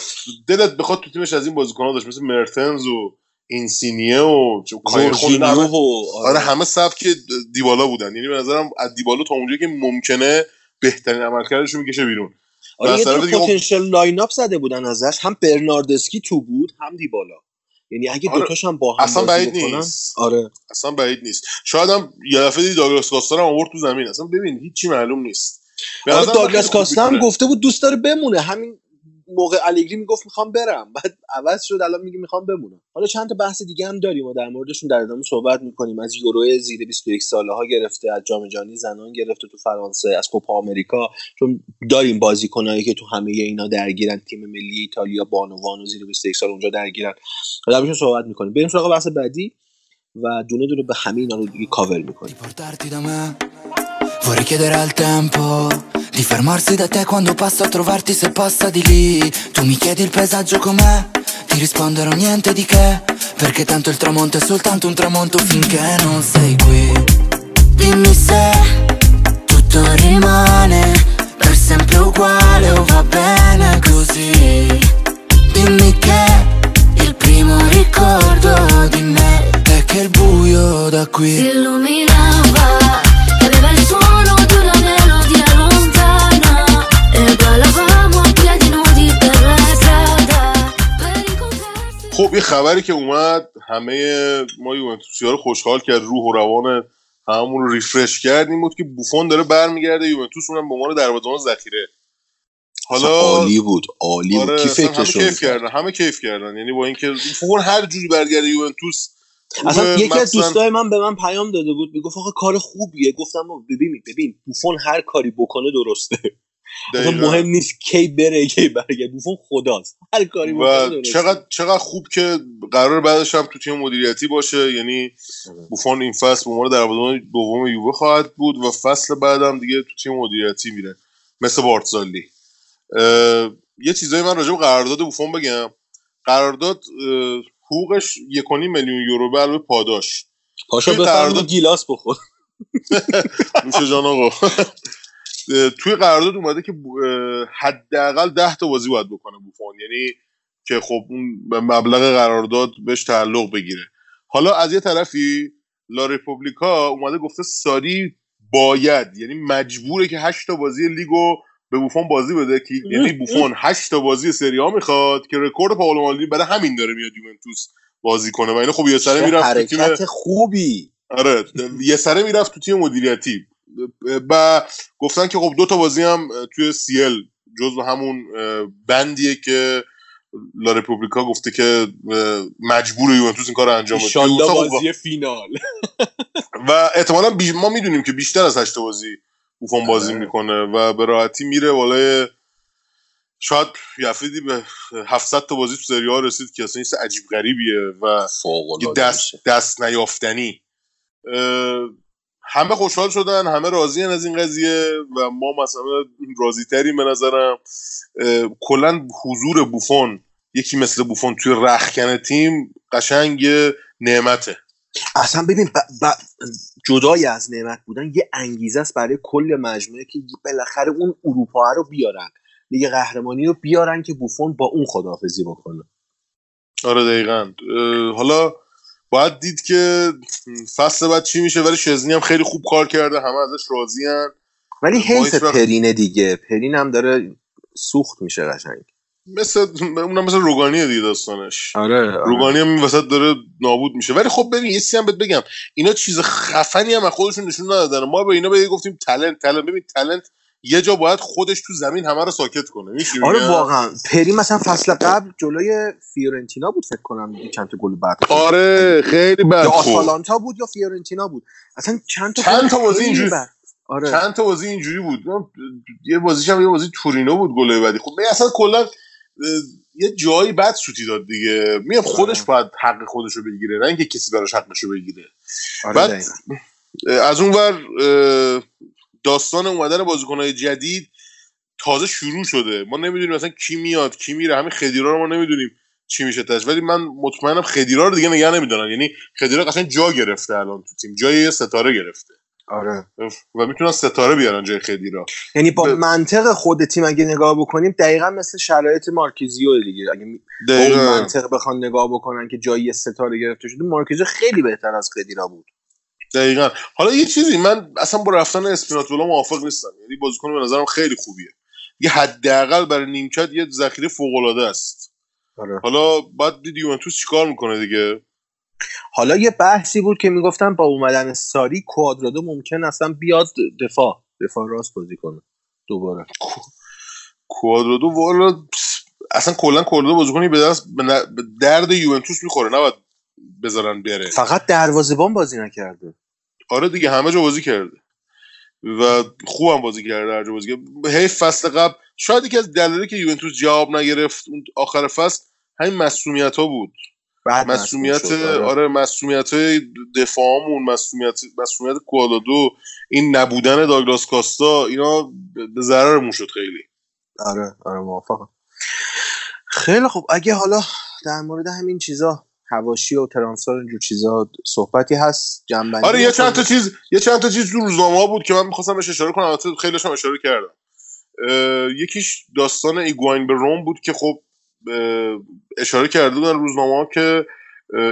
دلت بخواد تو تیمش از این بازیکن‌ها داشت مثل مرتنز و اینسینیه و جورجینیو و آره. همه سبک دیبالا بودن. یعنی به نظرم از دیبالا تا اونجایی که ممکنه بهترین عملکردش رو می‌کشه بیرون. آره یه potential lineup زده بودن ازش. هم برناردسکی تو بود هم دیبالا. یعنی اگه آره، دوتاش هم با هم اصلا بعید نیست. آره. اصلا بعید نیست. شاید هم یه دفعه دیدی داگلاس کاستا رو هم آورد تو زمین. اصلا ببین هیچی معلوم نیست. آره داگلاس خوب کاستا هم می‌تونه. گفته بود دوست داره بمونه. همین موقع الگری می‌گفت می‌خوام برم. بعد عوض شد الان میگه می‌خوام بمونم. حالا چند تا بحث دیگه هم داریم و در موردشون در ادامه صحبت می‌کنیم. از یورو زیر 21 ساله ها گرفته از جام جهانی زنان گرفته تو فرانسه از کوپا آمریکا. چون داریم بازیکنایی که تو همه اینا درگیرن تیم ملی ایتالیا بانوان و زیر 21 سال اونجا درگیرن. در موردشون صحبت می‌کنیم. بریم سراغ بحث بعدی و دونه دونه به همه اینا رو دیگه کاور می‌کنیم. Vorrei chiedere al tempo di fermarsi da te quando passo a trovarti se passa di lì. Tu mi chiedi il paesaggio com'è, ti risponderò niente di che, perché tanto il tramonto è soltanto un tramonto finché non sei qui. Dimmi se tutto rimane per sempre uguale o va bene così. Dimmi che il primo ricordo di me è che il buio da qui. Si illuminava aveva il suono خب یه خبری که اومد همه ما یوونتوسی ها رو خوشحال کرد روح و روان هممون رو ریفرش کرد این بود که بوفون داره برمیگرده یوونتوس اونم به عنوان دروازه‌بان ذخیره. حالا عالی بود عالی بود. آره کی اصلا همه کیف؟ کردن همه کیف کردن. یعنی با اینکه بوفون هر جوری برگرده یوونتوس اصلا یکی از دوستای من به من پیام داده بود می‌گفت آقا کار خوبیه. گفتم ببین ببین بوفون هر کاری بکنه درسته. اصلا. مهم نیست کی بره کی برگرده. بوفون خداست. هر کاری و چقدر چقدر خوب که قرار بعدش هم تو تیم مدیریتی باشه. یعنی آره. بوفون این فصل به عنوان دروازه‌بان دوم یووه خواهد بود و فصل بعدم دیگه تو تیم مدیریتی میره. مثل بارتزالی. یه چیزایی من راجع به قرارداد بوفون بگم. قرارداد حقوقش یک و نیم میلیون یورو به علاوه پاداش. پاشا توی بفرما قرارداد- گیلاس بخور. نوش جان آقا. توی قرارداد اومده که حداقل ده تا بازی باید بکنه بوفون. یعنی که خب اون به مبلغ قرارداد بهش تعلق بگیره. حالا از یه طرفی لا رپوبلیکا اومده گفته ساری باید یعنی مجبوره که هشت تا بازی لیگو به بوفون بازی بده که یعنی بوفون هشت تا بازی سری آ می‌خواد که رکورد پائولو مالدینی برای همین داره میاد یوونتوس بازی کنه. و اینو خب یه سره می‌رفت تو تیم حرکت خوبی. آره یه سره می‌رفت تو تیم مدیریتی. و گفتن که خب دو تا بازی هم توی سیل جزو همون بندیه که لا رپوبلیکا گفته که مجبور یوونتوس این کار رو انجام بده. یوونتوس خب بازی فینال. و احتمالا بی... ما می‌دونیم که بیشتر از هشت بازی بوفون بازی آره. می‌کنه و به راحتی میره بالای شاید دیدی به 700 تا بازی تو سری ها رسید که اصلا عجیب غریبیه و دست, دست نیافتنی. همه خوشحال شدن همه راضی از این قضیه و ما مثلا راضی تریم به نظرم. کلا حضور بوفون یکی مثل بوفون توی رخکن تیم قشنگ نعمته. اصلا ببین ب... ب... جدای از نعمت بودن یه انگیزه است برای کل مجموعه که بالاخره اون اروپا رو بیارن. لیگ قهرمانی رو بیارن که بوفون با اون خداحافظی بکنه. آره دقیقا. حالا باید دید که فصل بعد چی میشه ولی شزنی هم خیلی خوب کار کرده همه ازش راضی ولی حیف پرینه دیگه. پرین هم داره سوخت میشه قشنگ. مثل اونم مثل روگانیه دیگه داستانش. آره, روگانی هم این وسط داره نابود میشه. ولی خب ببین یه چیزی هم بهت بگم. اینا چیز خفنی هم از خودشون نشون ندادن. ما به اینا به گفتیم talent talent ببین talent یه جا باید خودش تو زمین همه رو ساکت کنه چی آره؟ واقعا پرین مثلا فصل قبل جلوی فیورنتینا بود فکر کنم چند تا گل بعد. آره خیلی بد یا آتالانتا بود یا فیورنتینا بود اصلا چند تا چند گل تا بازی اینجوری-. آره چند تا بازی اینجوری بود یه بازیش هم یه بازی تورینو بود گله بعدی خب اصلا کلا یه جایی بد سوتی داد دیگه خودش آره. باید حق خودش رو بگیره نه اینکه کسی براش حقش رو بگیره آره بعد-. از اون ور داستان اومدن بازیکنهای جدید تازه شروع شده. ما نمی‌دونیم مثلا کی میاد کی میره. همین خدیرا رو ما نمی‌دونیم چی میشه تاش ولی من مطمئنم خدیرا رو دیگه نگه نمیدارن. یعنی خدیرا قشنگ جا گرفته الان تو تیم. جای ستاره گرفته. آره. و می‌تونن ستاره بیارن جای خدیرا. یعنی با ب- منطق خود تیم اگه نگاه بکنیم دقیقا مثل شرایط مارکیزیو دیگه. اگه می- با دقیقاً. منطق بخوان نگاه بکنن که جایی یه ستاره گرفته شده مارکیزیو خیلی بهتر از خدیرا بود. دقیقا. حالا یه چیزی من اصلا با رفتن اسپیناتولا موافق نیستم. یعنی بازیکن به نظرم خیلی خوبیه. یه حداقل برای نیمکت یه ذخیره فوق العاده است. آره. حالا بعد دید یوونتوس چیکار می‌کنه دیگه؟ حالا یه بحثی بود که می‌گفتن با اومدن ساری کوادرادو ممکن اصلا بیاد دفاع دفاع راست بازی کنه دوباره. کوادرادو والا اصلا کلا کوادرادو بازیکنی به دست به درد یوونتوس می‌خوره. نباید بذارن بره فقط دروازه‌بان بازی نکرده. آره دیگه همه جا بازی کرده. و خوبم بازی کرده هر جا بازی کرده حیف فصل قبل شاید یکی از دلایلی که یوونتوس جواب نگرفت اون آخر فصل همین مسئولیت ها بود مسئولیت آره. آره مسئولیت های دفاعمون مسئولیت مسئولیت کوالادو این نبودن داگلاس کاستا اینا به- به ضررمون شد خیلی. آره آره موافقم. خیلی خوب. اگه حالا در مورد همین چیزا هواشی و ترانسفر اینجور چیزا صحبتی هست جنبندی آره یه چند تا؟ چیز یه چند تا چیز تو روزنامه بود که من می‌خواستم بهش اشاره کنم البته خیلیش هم اشاره کردم. یکیش داستان ایگواین به روم بود که خب اشاره کرده بودن روزنامه ها که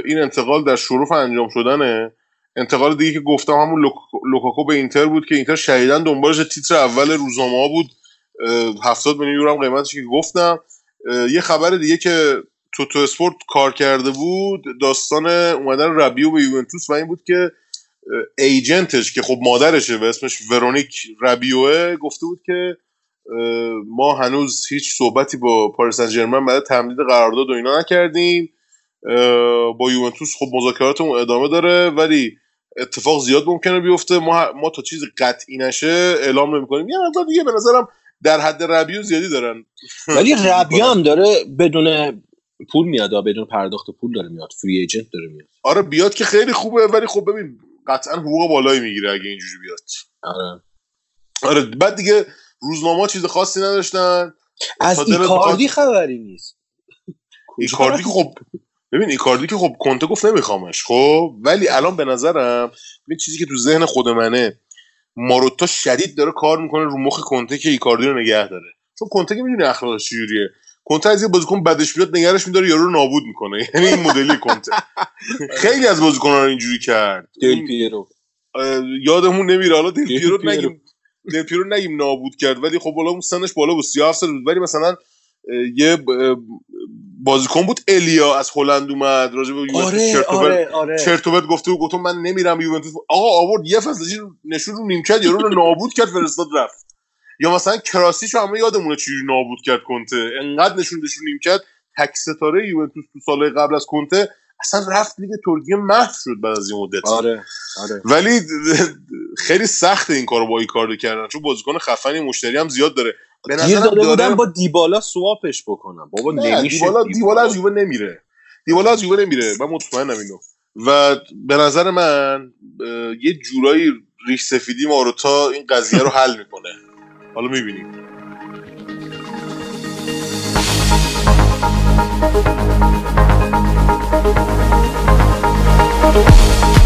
این انتقال در شرف انجام شدنه. انتقال دیگه که گفتم همون لوک- لوکاکو به اینتر بود که اینتر شدیدا دنبالش تیتر اول روزنامه ها بود. اه، 70 میلیون یورو هم قیمتش که گفتم. یه خبر دیگه که توتواسپورت کار کرده بود داستان اومدن ربیو به یوونتوس و این بود که agent ش که خب مادرشه و اسمش ورونیک ربیوه گفته بود که ما هنوز هیچ صحبتی با پاریس سن ژرمن برای تمدید قرارداد و اینا نکردیم. با یوونتوس خب مذاکراتمون ادامه داره ولی اتفاق زیاد ممکنه بیفته. ما ما تا چیز قطعی نشه اعلام نمی‌کنیم. یه مقدار دیگه به نظرم در حد ربیو زیادی دارن. ولی ربیو. هم داره بدون پول میاد بدون پرداخت پول داره میاد فری ایجنت داره میاد. آره بیاد که خیلی خوبه ولی خب ببین قطعا حقوق بالایی می‌گیره اگه اینجوری بیاد. آره. آره بعد دیگه روزنامه چیز خاصی نداشتن. از ایکاردی خبری نیست. ایکاردی که خب ببین ایکاردی که خب کنته گفت نمیخوامش خب؟ ولی الان به نظرم این چیزی که تو ذهن خود منه ماروتا شدید داره کار می‌کنه رو مخ کنته که ایکاردی رو نگه داره. چون کنته که می‌دونه اخلاقش چجوریه. کنته از یه بازیکن بدش بیاد نگرش میداره یارو رو نابود می‌کنه. یعنی این مدلی کنته. خیلی از بازیکنان اینجوری کرد. دل پیرو. یادمون نمیره. حالا دل پیرو. نگیم. دل پیرو نگیم نابود کرد ولی خب حالا اون سنش بالا بود 37 سال بود. ولی مثلا یه بازیکن بود الیا از هلند اومد راجع به یوونتوس آره و آره آره. و پرت گفته بود گفتم من نمیرم یوونتوس آقا آورد یه فصل نشون رو نیمکت یارو رو نابود کرد فرستاد رفت. یا مثلا کراسیش همه یادمونه چجوری نابود کرد کنته. انقدر نشوندش رو نیمکت تک ستاره یوونتوس تو سالهای قبل از کنته اصلا رفت لیگ ترکیه محو شد بعد از این مدت. آره آره. ولی خیلی سخت این کارو با این کار کردن چون بازیکن خفنی مشتری هم زیاد داره. به نظرم داره بودن با دیبالا سواپش بکنم بابا نمیشه دیبالا دیبالا. از یووه نمیره. دیبالا از یووه نمیره. من مطمئنم اینو. و به نظر من یه جورایی ریش سفیدی ماروتا این قضیه رو حل می‌کنه. حالا می‌بینیم. خب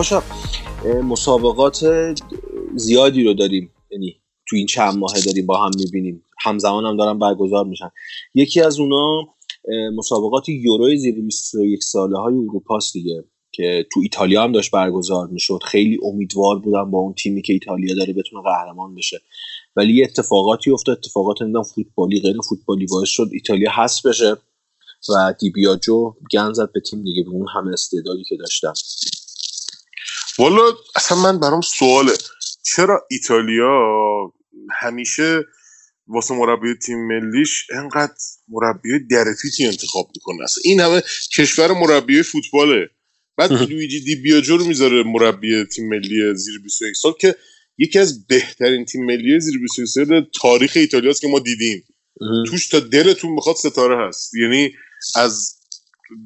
پاشا مسابقات زیادی رو داریم. یعنی تو این چند ماهه داریم با هم می‌بینیم. همزمان هم دارن برگزار میشن. یکی از اونا مسابقات یورو زیر 21 ساله های اروپاست دیگه که تو ایتالیا هم داشت برگزار می‌شد. خیلی امیدوار بودم با اون تیمی که ایتالیا داره بتونه قهرمان بشه. ولی اتفاقاتی افتاد. اتفاقات نمی‌دونم فوتبالی غیر فوتبالی باعث شد ایتالیا حذف بشه و دیبیاجو گن زد به تیم دیگه. به اون همه استعدادی که داشتن. والا اصلا من برام سواله. چرا ایتالیا همیشه واسه مربی تیم ملیش انقدر مربی درفیتی انتخاب می‌کنه؟ اصلا این همه کشور مربی فوتباله. بعد لویجی دی بیاجو رو می‌ذاره مربی تیم ملی زیر 21 سال که یکی از بهترین تیم ملی زیر 21 سال تاریخ ایتالیاست که ما دیدیم. توش تا دلتون می‌خواد ستاره هست. یعنی از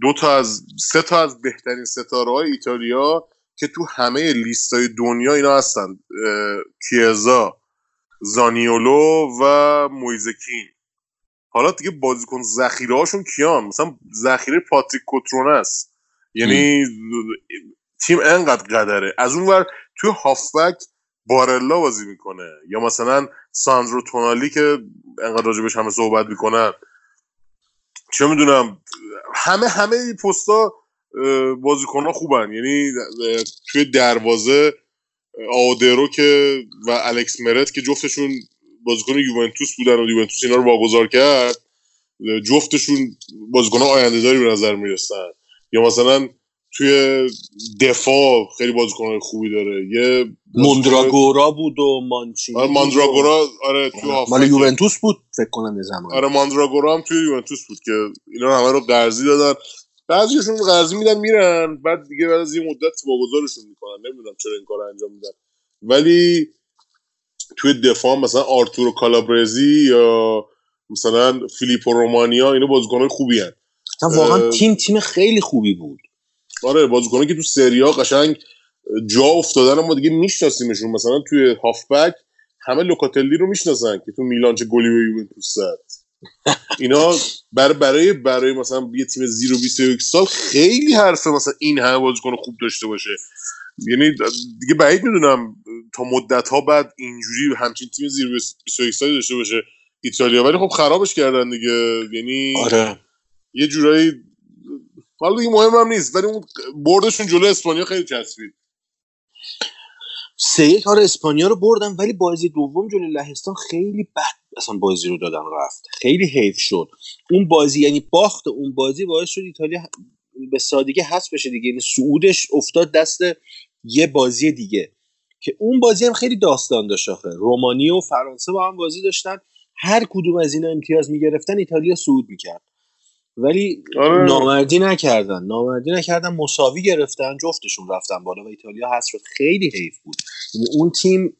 دو تا از سه تا از بهترین ستاره های ایتالیا که تو همه لیست های دنیا اینا هستن کیزا زانیولو و مویزکین حالا دیگه بازیکن ذخیره هاشون کیان؟ مثلا ذخیره پاتریک کوترونه است یعنی تیم انقدر قدره. از اون ور توی هافبک بارلا بازی می‌کنه. یا مثلا ساندرو تونالی که انقدر راجبش همه صحبت می‌کنن. چه می‌دونم همه همه پستا بازیکن ها خوبن. یعنی توی دروازه آودرو که و الکس مرت که جفتشون بازیکن یوونتوس بودن و یوونتوس اینا رو واگذار کرد جفتشون بازیکن آینده داری به نظر می‌رسن. یا مثلا توی دفاع خیلی بازیکن خوبی داره. یه موندراگورا بود و مانچینی آره ماندراگورا آره توی و- هافبک مال یوونتوس بود فکر کنم یه زمان آره ماندراگورا هم توی یوونتوس بود که اینا همه رو قرضی دادن. بعضیشون قرضی میدن میرن. بعد دیگه بعد از یه مدت واگذارشون می‌کنن. نمی‌دونم چرا این کار انجام میدن. ولی توی دفاع مثلا آرتورو کالابرزی یا مثلا فیلیپو رومانیا اینا بازیکنای خوبی هن. واقعا تیم تیم خیلی خوبی بود. آره بازیکنایی که تو سریا قشنگ جا افتادن ما دیگه میشناسیمشون. مثلا توی هافبک همه لوکاتلی رو می‌شناسن که تو میلان چه گلی به یوونتوس زد. اینا برای برای برای مثلا یه تیم زیر 21 سال خیلی حرفه مثلا این همه بازیکن خوب داشته باشه. یعنی دیگه بعید می‌دونم تا مدت ها بعد اینجوری همچین تیم زیر 21 سالی داشته باشه ایتالیا. ولی خب خرابش کردن دیگه. یعنی آره. یه جورایی حالا دیگه مهم هم نیست ولی اون بردشون جلو اسپانیا خیلی چسبید. سه یک آره اسپانیا رو بردن ولی بازی دوم جلوی لهستان خیلی بد اصلا بازی رو دادن رفت. خیلی حیف شد. اون بازی یعنی باخت اون بازی باعث شد ایتالیا به سادگی حذف بشه دیگه. یعنی صعودش افتاد دست یه بازی دیگه. که اون بازی هم خیلی داستان داشت آخه. رومانی و فرانسه با هم بازی داشتن. هر کدوم از اینا امتیاز می‌گرفتن ایتالیا صعود می‌کرد. ولی آره. نامردی نکردن. نامردی نکردن مساوی گرفتن جفتشون رفتن بالا و ایتالیا حذف شد. خیلی حیف بود. یعنی اون تیم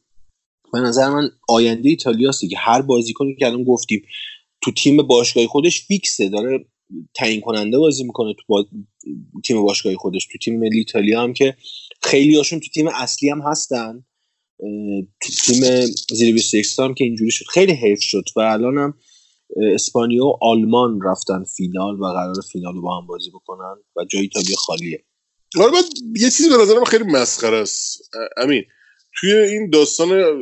به نظر من آینده ایتالیاست دیگه. هر بازیکنی که الان گفتیم تو تیم باشگاهی خودش فیکسه. داره تعیین کننده بازی می‌کنه تو با... تیم باشگاهی خودش. تو تیم ملی ایتالیا هم که خیلی هاشون تو تیم اصلی هم هستن. تو تیم زیر 21 هم که اینجوری شد. خیلی حیف شد و الان هم اسپانیا و آلمان رفتن فینال و قرار فینال رو با هم بازی بکنن و جای ایتالیا خالیه. آره بعد یه چیزی به نظرم خیلی مسخره است. امین توی این داستان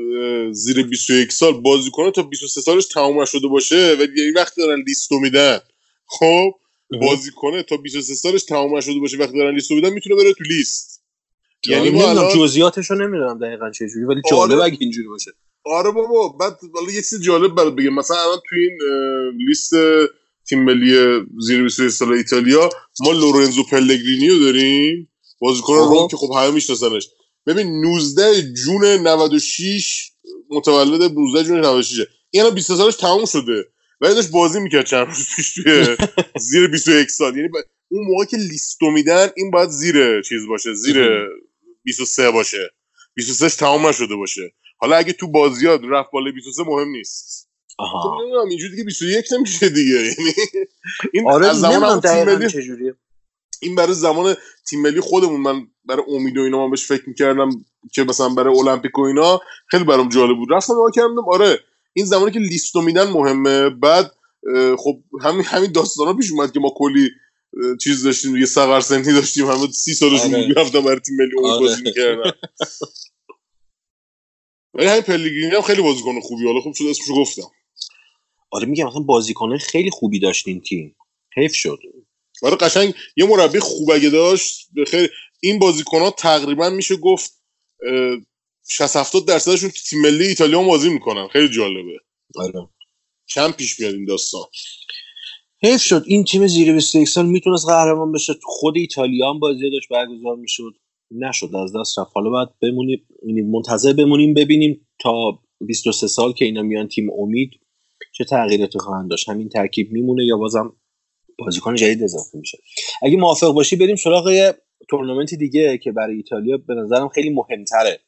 زیر 21 سال بازیکن تا 23 سالش تمام نشده باشه و یه وقتی دارن لیستو میدن. خب بازیکن تا 23 سالش تمام نشده باشه وقتی دارن لیستو میدن می‌تونه بره تو لیست. یعنی ما الان جزئیاتش رو نمی‌دونم دقیقا چه جوری ولی آره. جالب اگه اینجوری باشه. آره بابا بعد حالا یه چیز جالب برات بگم. مثلا الان توی این لیست تیم ملی زیر 21 سال ایتالیا ما لورنزو پلگرینیو داریم. بازیکن. روم که خب همه میشناسنش. ببین 19 June 96 متولد 19 June 96 این الان 20 سالش تموم شده. ولی داشت بازی می‌کرد چند روز پیش توی زیر 21 سال. یعنی با- اون موقع که لیستو میدن این باید زیر چیز باشه زیر 23 باشه. 23 ش تمام نشده باشه. حالا اگه تو بازیات رفت بالا 23 مهم نیست. خب آها نمی‌دونم اینجوری دیگه 21 نمیشه دیگه. یعنی این آره از زمان تیم ملی چه جوریه این برای زمان تیم ملی خودمون من برای امید و اینا من بهش فکر می‌کردم که مثلا برای المپیک و اینا خیلی برام جالب بود. رفتم نگاه کردم آره این زمانی که لیستو میدن مهمه. بعد خب همین همین داستانا پیش اومد که ما کلی چیز داشتیم یه سقر سنی داشتیم همه سی سالشون آره. می‌رفتن برای تیم ملی امید آره. بازی می‌کردن ولی همین پلگرینی هم خیلی بازیکن خوبی حالا خوب شد اسمشو گفتم. آره میگم مثلا بازیکنه خیلی خوبی داشت این تیم. حیف شد. آره قشنگ یه مربی خوب اگه داشت خیلی این بازیکن ها تقریبا میشه گفت اه، 60 70 درصدشون تو تیم ملی ایتالیا بازی می‌کنن. خیلی جالبه. آره. کم پیش میاد این داستان. حیف شد. این تیم زیر 21 سال می‌تونست قهرمان بشه. تو خود ایتالیا هم بازی داشت برگزار می‌شد. نشد از دست رفت. حالا باید بمونیم یعنی منتظر بمونیم ببینیم تا 23 سال که اینا میان تیم امید چه تغییراتی خواهند داشت. همین ترکیب میمونه یا بازم بازیکن جدید اضافه میشه. اگه موافق باشی بریم سراغ یه تورنمنت دیگه که برای ایتالیا به نظرم خیلی مهمتره.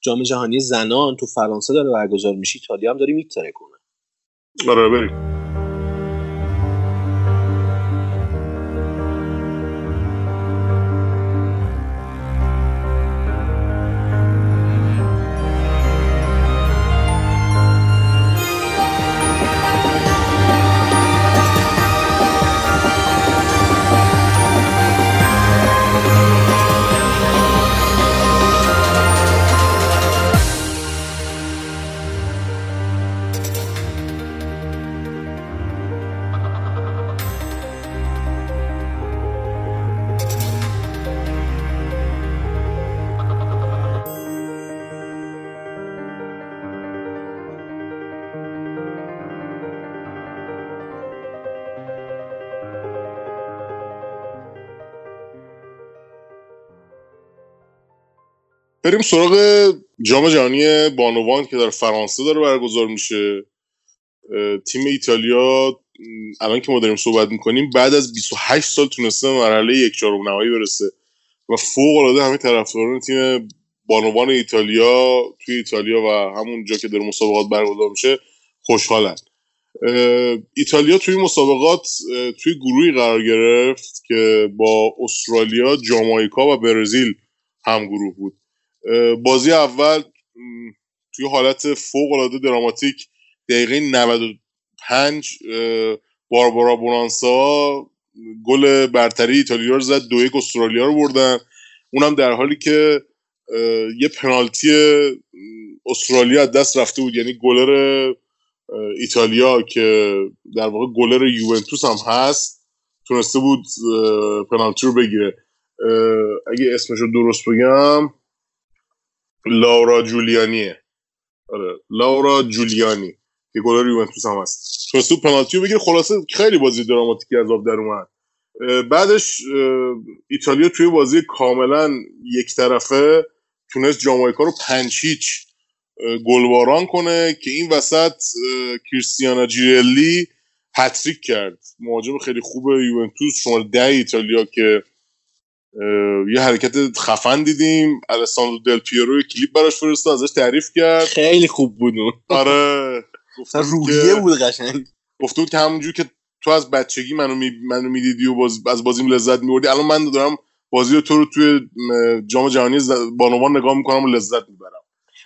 جام جهانی زنان تو فرانسه داره برگزار میشه. ایتالیا هم داره میتره کنه آره بریم. بریم سراغ جام جهانی بانوان که در فرانسه داره برگزار میشه. تیم ایتالیا الان که ما داریم صحبت می‌کنیم بعد از 28 سال تونسته مرحله یک چهارم نهایی برسه و فوق العاده همه طرفداران تیم بانوان ایتالیا توی ایتالیا و همون جا که داره مسابقات برگزار میشه خوشحالن. ایتالیا توی مسابقات توی گروهی قرار گرفت که با استرالیا، جامائیکا و برزیل هم گروه بود. بازی اول توی حالت فوق العاده دراماتیک دقیقه 95 اه، باربارا بونانسا گل برتری ایتالیا رو زد دو یک استرالیا رو بردن. اونم در حالی که یه پنالتی استرالیا دست رفته بود یعنی گلر ایتالیا که در واقع گلر یوونتوس هم هست تونسته بود پنالتی رو بگیره. اگه اسمش رو درست بگم لاورا جولیانیه. آره لاورا جولیانی. که گلر یوونتوس هم هست. بود پنالتی رو بگیره خلاصه خیلی بازی دراماتیکی از آب در اومد. بعدش ایتالیا توی بازی کاملا یک طرفه تونست جامائیکا رو اه، گلباران کنه که این وسط کریستیانا جیرلی هتریک کرد. مهاجم خیلی خوب یوونتوس شماره ده ایتالیا که یه حرکت خفن دیدیم. الساندرو دل پیرو یه کلیپ براش فرستاد ازش تعریف کرد. خیلی خوب بود اون. آره. روحیه بود قشنگ. گفته بود که همونجور که تو از بچگی منو می منو می‌دیدی و باز از بازیم لذت میبردی الان من دارم بازی تو رو توی جام جهانی بانوان نگاه می‌کنم و لذت می‌برم.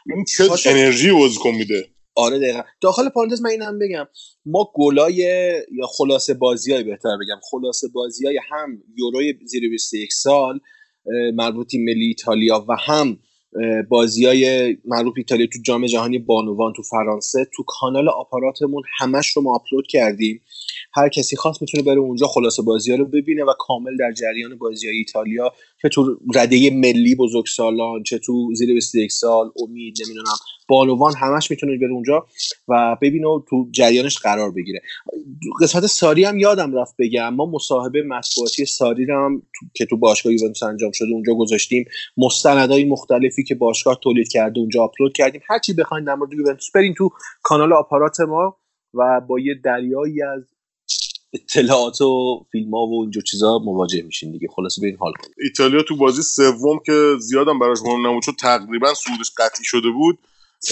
این چه انرژی بازیکن میده. آره دقیقا. داخل پارانتز من اینم بگم. ما گلای یا خلاصه بازی بهتر بگم. خلاصه بازی های هم یوروی زیر 21 سال اه، مربوط تیم ملی ایتالیا و هم بازی های مربوط به ایتالیا تو جام جهانی بانوان تو فرانسه تو کانال آپاراتمون همش رو ما آپلود کردیم. هر کسی خواست می‌تونه بره اونجا خلاصه بازی ها رو ببینه و کامل در جریان بازی های ایتالیا چه تو رده ملی بزرگسالان چه تو زیر 21 سال امید نمی‌دونم بانوان همش می‌تونه بره اونجا و ببینه و تو جریانش قرار بگیره. قسمت ساری هم یادم رفت بگم ما مصاحبه مطبوعاتی ساری رو هم تو- که تو باشگاه یوونتوس انجام شده اونجا گذاشتیم. مستندهای مختلفی که باشگاه تولید کرده اونجا آپلود کردیم. هر چی بخواید در مورد یوونتوس برین تو کانال آپارات ما و با یه دریایی از اطلاعات و فیلم ها و اینجور چیزا مواجه میشین دیگه. خلاصه برین حال کنید ایتالیا تو بازی سوم که زیادم براش مهم نبود چون تقریبا صعودش قطعی شده بود.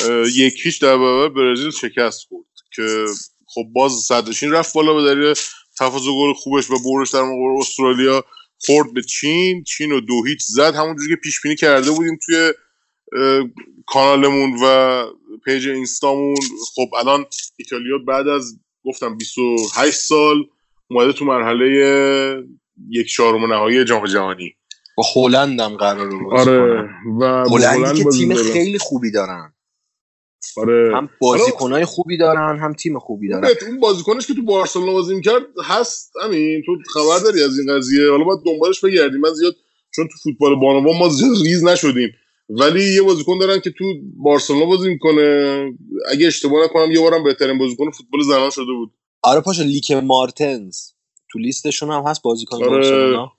اه، یک هیچ در برابر برزیل شکست خورد که خب باز صدرنشین رفت بالا به دلیل تفاضل گل خوبش و بردش در مقابل استرالیا خورد به چین. چین رو دو هیچ زد. همونجوری که پیش بینی کرده بودیم توی کانالمون و page اینستامون. خب الان ایتالیا بعد از گفتم 28 سال اومده تو مرحله یک چهارم نهایی جام جهانی. با هلند هم قرار رو بازی آره. و هلند که تیم. خیلی خوبی دارن. آره. هم بازیکنهای خوبی دارن هم تیم خوبی دارن. اون بازیکنش که تو بارسلونا بازی می‌کرد هست همین تو خبر داری از این قضیه؟ حالا باید دنبالش بگردیم. من زیاد چون تو فوتبال بانوان ما زیاد ریز نشدیم. ولی یه بازیکن دارن که تو بارسلونا بازی می‌کنه. اگه اشتباه نکنم یه بارم بهترین بازیکن فوتبال زنان شده بود. آره پاشا لیک مارتنز. تو لیستشون هم هست بازیکن آره. بارسلونا.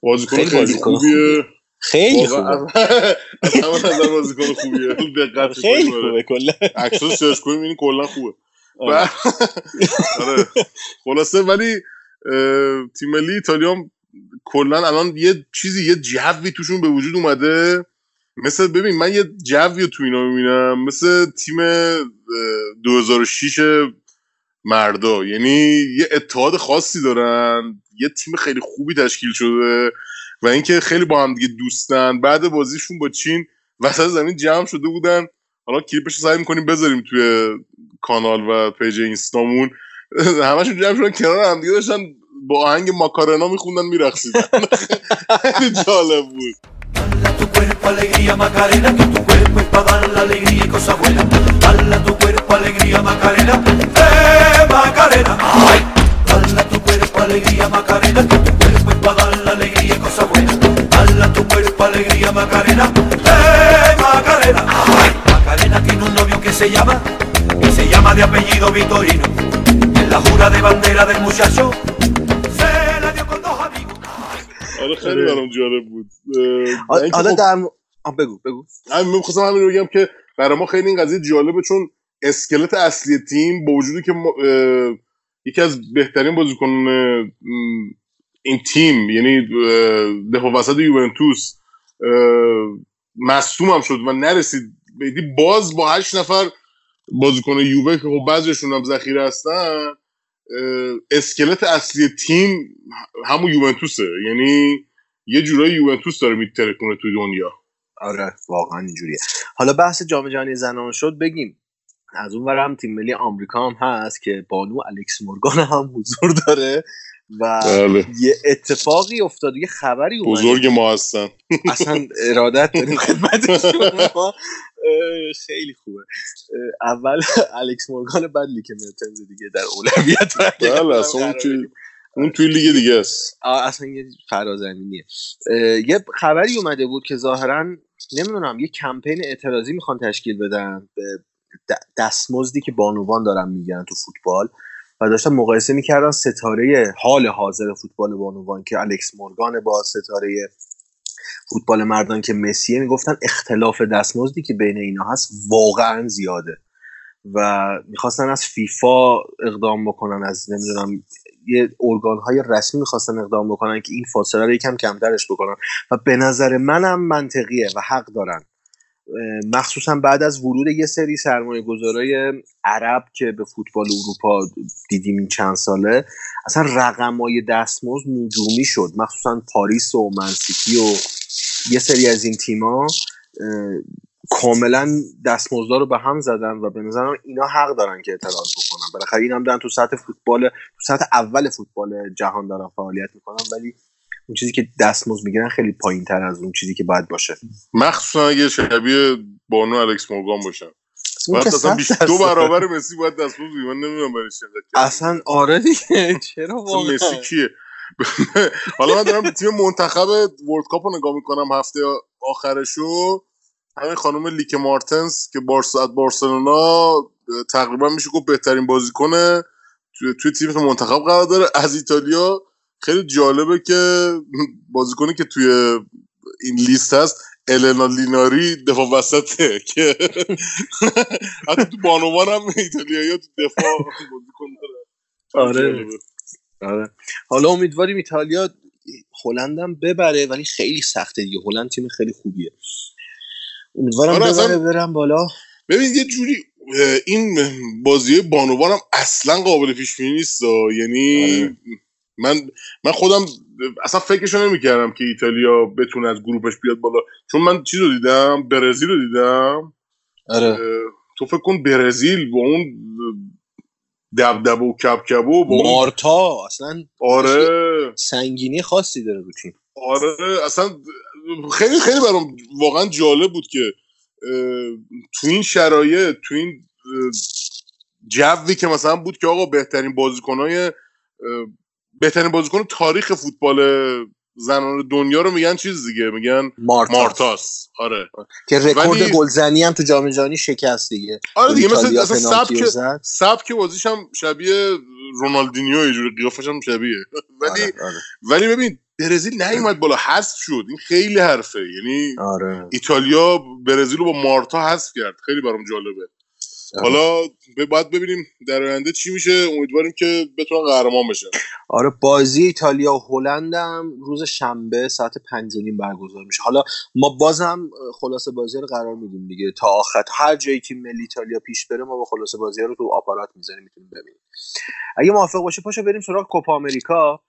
بازیکن خیلی خیلی, خوبیه. خیلی خوبه. از- از همه نظر بازیکن خوبیه. دقت خیلی خوبه. کلا. عکساش سرچ کنیم این کلا خوبه. آره. آره. خلاصه ولی تیم ملی ایتالیا کلا الان یه چیزی یه جوی توشون به وجود اومده. مثل ببین من یه جوی تو اینا می‌بینم مثل تیم اه، 2006 مردا. یعنی یه اتحاد خاصی دارن یه تیم خیلی خوبی تشکیل شده و اینکه خیلی با هم دیگه دوستن. بعد بازیشون با چین وسط زمین جمع شده بودن. حالا کلیپش سعی می‌کنیم بذاریم توی کانال و پیج اینستامون. همشون جمع شدن کنار هم دیگه داشتن با آهنگ ماکارنا میخوندن میرقصیدن. خیلی جالب بود. Dale a tu cuerpo alegría Macarena, que tu cuerpo es para dar la alegría y cosas buenas. Dale a tu cuerpo alegría Macarena, eh Macarena. Ay. Dale a tu cuerpo alegría Macarena, que tu cuerpo es para dar la alegría y cosas buenas. Dale a tu cuerpo alegría Macarena, eh Macarena. Ay. Macarena tiene un novio que se llama, que se llama de apellido Vitorino. En la jura de bandera del muchacho, آره خیلی برام جالب بود. حالا خب- در بگو بگو. من خواستم همین رو بگم که برای ما خیلی این قضیه جالبه چون اسکلت اصلی تیم با وجودی که ما اه، یکی از بهترین بازیکنان این تیم یعنی دفاع وسط یوونتوس اه، مصدوم هم شد و نرسید. بیدی باز با هشت نفر بازیکن یووه که خب بعضیشون هم ذخیره هستن اسکلت اصلی تیم همون یوونتوسه. یعنی یه جورایی یوونتوس داره میترکونه توی دنیا. آره واقعا اینجوریه. حالا بحث جام جهانی زنان شد بگیم. از اون هم تیم ملی آمریکا هم هست که بانو الکس مورگان هم حضور داره و بله. یه اتفاقی افتاد یه خبری اومده بزرگ ما هستن. اصلا ارادت داریم خدمت شما اه، خیلی خوبه. اول الکس مورگان بعد لیکه مارتنز دیگه در اولویت بله اصلا اون اون توی لیگ دیگه است. اصلا یه فرازمینیه. یه خبری اومده بود که ظاهرا نمی‌دونم یه کمپین اعتراضی می‌خوان تشکیل بدن. به دستمزدی که بانوان دارن میگن تو فوتبال. و داشتن مقایسه می‌کردن ستاره حال حاضر فوتبال بانوان که الکس مورگان با ستاره فوتبال مردان که مسیه می‌گفتن اختلاف دستمزدی که بین اینا هست واقعا زیاده. و می‌خواستن از فیفا اقدام بکنن از نمی‌دونم یه ارگان های رسمی می‌خواستن اقدام بکنن که این فاصله رو یکم کمترش بکنن. و به نظر منم منطقیه و حق دارن. مخصوصا بعد از ورود یه سری سرمایه گذارای عرب که به فوتبال اروپا دیدیم این چند ساله اصلا رقمای دستمزد نجومی شد. مخصوصا پاریس و منسیتی و یه سری از این تیما کاملا دستمزدا رو به هم زدن و به نظرم اینا حق دارن که اعتراض بکنن بالاخره این هم دارن تو سطح فوتبال تو سطح اول فوتبال جهان دارن فعالیت می‌کنن ولی اون چیزی که دستمزد می‌گیرن خیلی پایین تر از اون چیزی که باید باشه مخصوصا اگه شبیه بانو الکس مورگان باشن اصلا. دو برابر مسی باید دستمزد. من نمی‌دونم برای. اصلا آره دیگه چرا واقعا مسی کیه حالا من دارم تیم منتخب World Cup رو نگاه می‌کنم هفته آخرشو. همین خانم لیک مارتنس که بارس از بارسلونا تقریبا میشه گفت بهترین بازیکن توی, توی تیم منتخب قرار داره. از ایتالیا. خیلی جالبه که بازیکنی که توی این لیست هست النا لیناری دفاع وسطه که حتی تو بانوان هم ایتالیایی تو دفاع بازیکن داره. آره. آره. حالا امیدواریم ایتالیا هلندم ببره ولی خیلی سخته دیگه. هلند تیم خیلی خوبیه. امیدوارم آره، ببره برم بالا. ببین یه جوری این بازی بانوان هم اصلا قابل پیش بینی نیست. یعنی آره. من من خودم اصلا فکرشو نمی‌کردم که ایتالیا بتونه از گروپش بیاد بالا. چون من چیز رو دیدم؟ برزیل رو دیدم. آره. تو فکر کن برزیل با اون دبدب و کبکب و با مارتا اصلا آره. سنگینی خاصی داره رو تیم. آره اصلا خیلی خیلی برام واقعا جالب بود که تو این شرایط تو این جوی که مثلا بود که آقا بهترین بازیکنهای اه، بهترین بازیکن تاریخ فوتبال زنان دنیا رو میگن چیز دیگه؟ میگن مارتا, مارتاس. آره. که رکورد ولی- گلزنی هم تو جام جهانی شکست دیگه. آره دیگه مثل اصلا سبک. سبک بازیش هم شبیه رونالدینیو یه جوری قیافش هم شبیه. ولی آره آره, ولی ببین برزیل نیومد بالا حذف شد. این خیلی حرفه. یعنی آره. ایتالیا برزیل رو با مارتا حذف کرد. خیلی برام جالبه. حالا ب- باید ببینیم در آینده چی میشه. امیدواریم که بتونن قهرمان بشن. آره بازی ایتالیا و هلند هم روز شنبه ساعت پنج و نیم برگزار میشه. حالا ما بازم خلاصه بازی رو قرار میدیم دیگه. تا آخر هر جایی تیم ملی ایتالیا پیش بره ما با خلاصه بازی رو تو آپارات می‌ذاریم می‌تونیم ببینیم. اگه موافق باشه پاشو بریم سراغ کوپا آمریکا.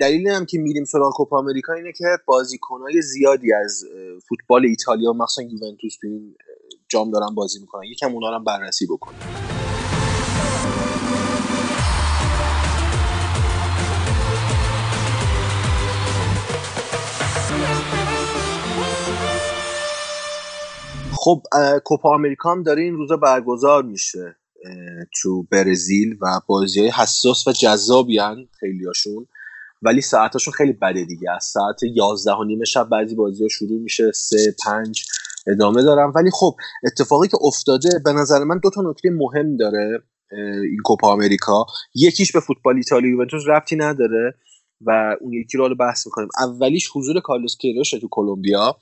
دلیل هم که میریم سراغ کوپا آمریکا اینه که بازیکنهای زیادی از فوتبال ایتالیا مخصوصا یوونتوس تو این جام دارن بازی می‌کنن. یکم اونا هم بررسی بکنیم خب کوپا آمریکا هم داره این روزا برگزار میشه تو برزیل و بازی های حساس و جذابی هن خیلیاشون ولی ساعتاشون خیلی بده دیگه. از ساعت یازده و نیم شب بعضی بازی ها شروع میشه سه پنج. ادامه دارم. ولی خب اتفاقی که افتاده به نظر من دو تا نکته مهم داره این کوپا آمریکا. یکیش به فوتبال ایتالیا یوونتوس ربطی نداره و اون یکی رو بحث می‌کنیم. اولیش حضور کارلوس کیروش تو کلمبیا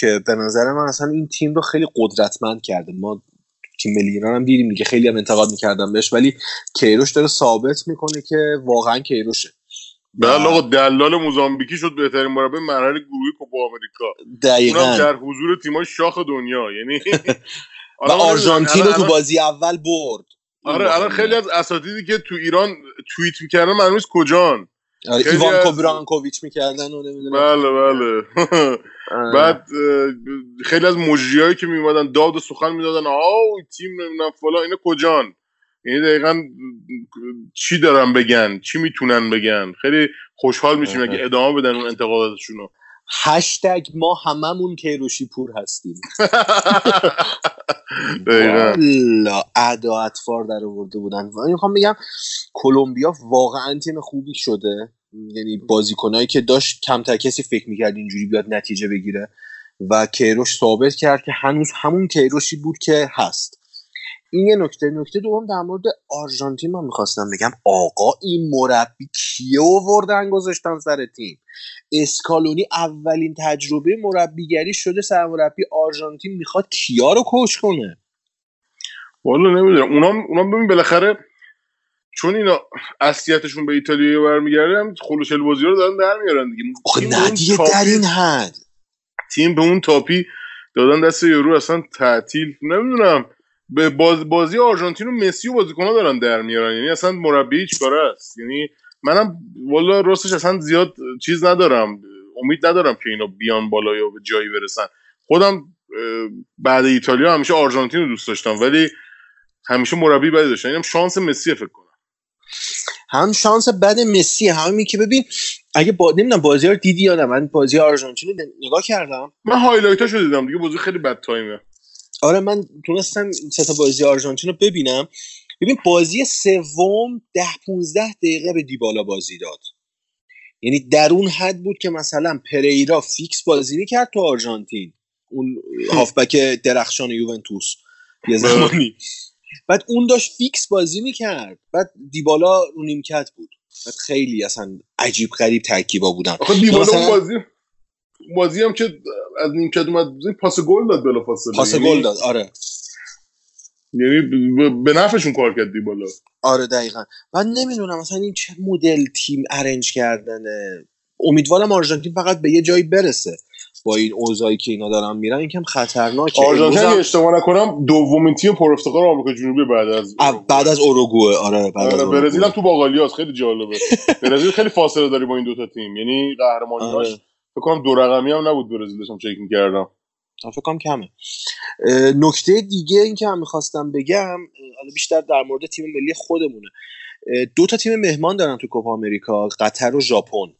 که به نظر من اصلا این تیم رو خیلی قدرتمند کرده. ما تیم ملی ایران هم دیدیم دیگه خیلی هم انتقاد می‌کردم بهش ولی کیروش داره ثابت می‌کنه که واقعا کیروشه. بله آقا دلال موزامبیکی شد بهترین مربی مرحله گروهی کوپا آمریکا. اونم دقیقا در حضور تیمای شاخ دنیا یعنی و آرژانتین رو تو بازی اول برد. آره الان. خیلی از اساتیدی که تو ایران توییت می‌کردن معلوم نیست کجان. آره ایوان از- کوبرانکوویچ می‌کردن و نمی‌دونم بله بله. بعد اه، خیلی از مجریایی که میومدن داد و سخن می‌دادن. آو تیم نمی‌دونم فلان اینا کجان؟ یعنی دقیقا چی دارن بگن چی می‌تونن بگن؟ خیلی خوشحال میشیم. اگه ادامه بدن اون انتقاداتشون رو هشتگ ما هممون کیروشی پور هستیم والا ادا اطفار در آورده بودن. و می‌خوام بگم کلمبیا واقعا تیم خوبی شده. یعنی بازیکنایی که داشت کمتر کسی فکر می‌کرد اینجوری بیاد نتیجه بگیره. و کیروش ثابت کرد که هنوز همون کیروشی بود که هست. این یه نکته. نکته دوم در مورد آرژانتین من می‌خواستم بگم. آقا این مربی کیه آوردن گذاشتن سر تیم؟ اسکالونی اولین تجربه مربیگری شده سرمربی آرژانتین می‌خواد کیا رو کوچ کنه؟ والا نمی‌دونم. اونام اونام ببین بالاخره چون اینا اصلیتشون به ایتالیا برمیگرده هم خلوچل بازی رو دارن در میارن دیگه ندیه تاپی- در این حد. تیم به اون تاپی دادن دست یورو اصلا تعطیل. نمی‌دونم. به باز بازی آرژانتین و مسی و بازیکن‌ها دارن در میارن. یعنی اصلا مربی هیچ کاره است؟ یعنی منم والا راستش اصلا زیاد چیز ندارم. امید ندارم که اینا بیان بالا یا به جایی برسن. خودم بعد ایتالیا همیشه آرژانتین رو دوست داشتم ولی همیشه مربی بدی داشتن اینم شانس مسی فکر کنم. هم شانس بد مسی همین که ببین اگه با نمی‌دونم بازی رو دیدی یا نه؟ من بازی آرژانتین رو نگاه کردم. من هایلایتاشو دیدم دیگه بازی خیلی بد تایمه. آره من تونستم سه تا بازی آرژانتین رو ببینم. ببین بازی سوم ده 15 دقیقه به دیبالا بازی داد. یعنی در اون حد بود که مثلا پریرا فیکس بازی می‌کرد تو آرژانتین. اون هافبک درخشان یوونتوس یه زمانی. بعد اون داشت فیکس بازی می‌کرد. بعد دیبالا رو نیمکت بود. بعد خیلی اصلا عجیب غریب ترکیبا بودن. دیبالا مثلا- بازی بازی هم که از نیمکت اومد پاس گل داد بلافاصله پاس یعنی- گل داد آره. یعنی به نفعشون کار کرد دیبالا آره دقیقا. من نمی‌دونم مثلا این چه مدل تیم ارنج کردنه. امیدوارم آرژانتین فقط به یه جایی برسه با این اوضاعی که اینا دارن میرن. این کم خطرناکه. آرژانتین اگه هم- اشتباه نکنم دومین تیم پر افتخار آمریکا جنوبی بعد از بعد از اوروگوئه. آره بعد از آره، اوروگوئه. برزیل هم تو باقالیاست. خیلی جالبه. برزیل خیلی فاصله داری با این دوتا تیم. یعنی قهرمانیاش آره. فکر کنم دو رقمی هم نبود برزیل داشتم چک می‌کردم. فکر کنم کمه. نکته دیگه این که من می‌خواستم بگم حالا بیشتر در مورد تیم ملی خودمونه. دو تا تیم مهمان دارن تو کوپا آمریکا قطر و ژاپن.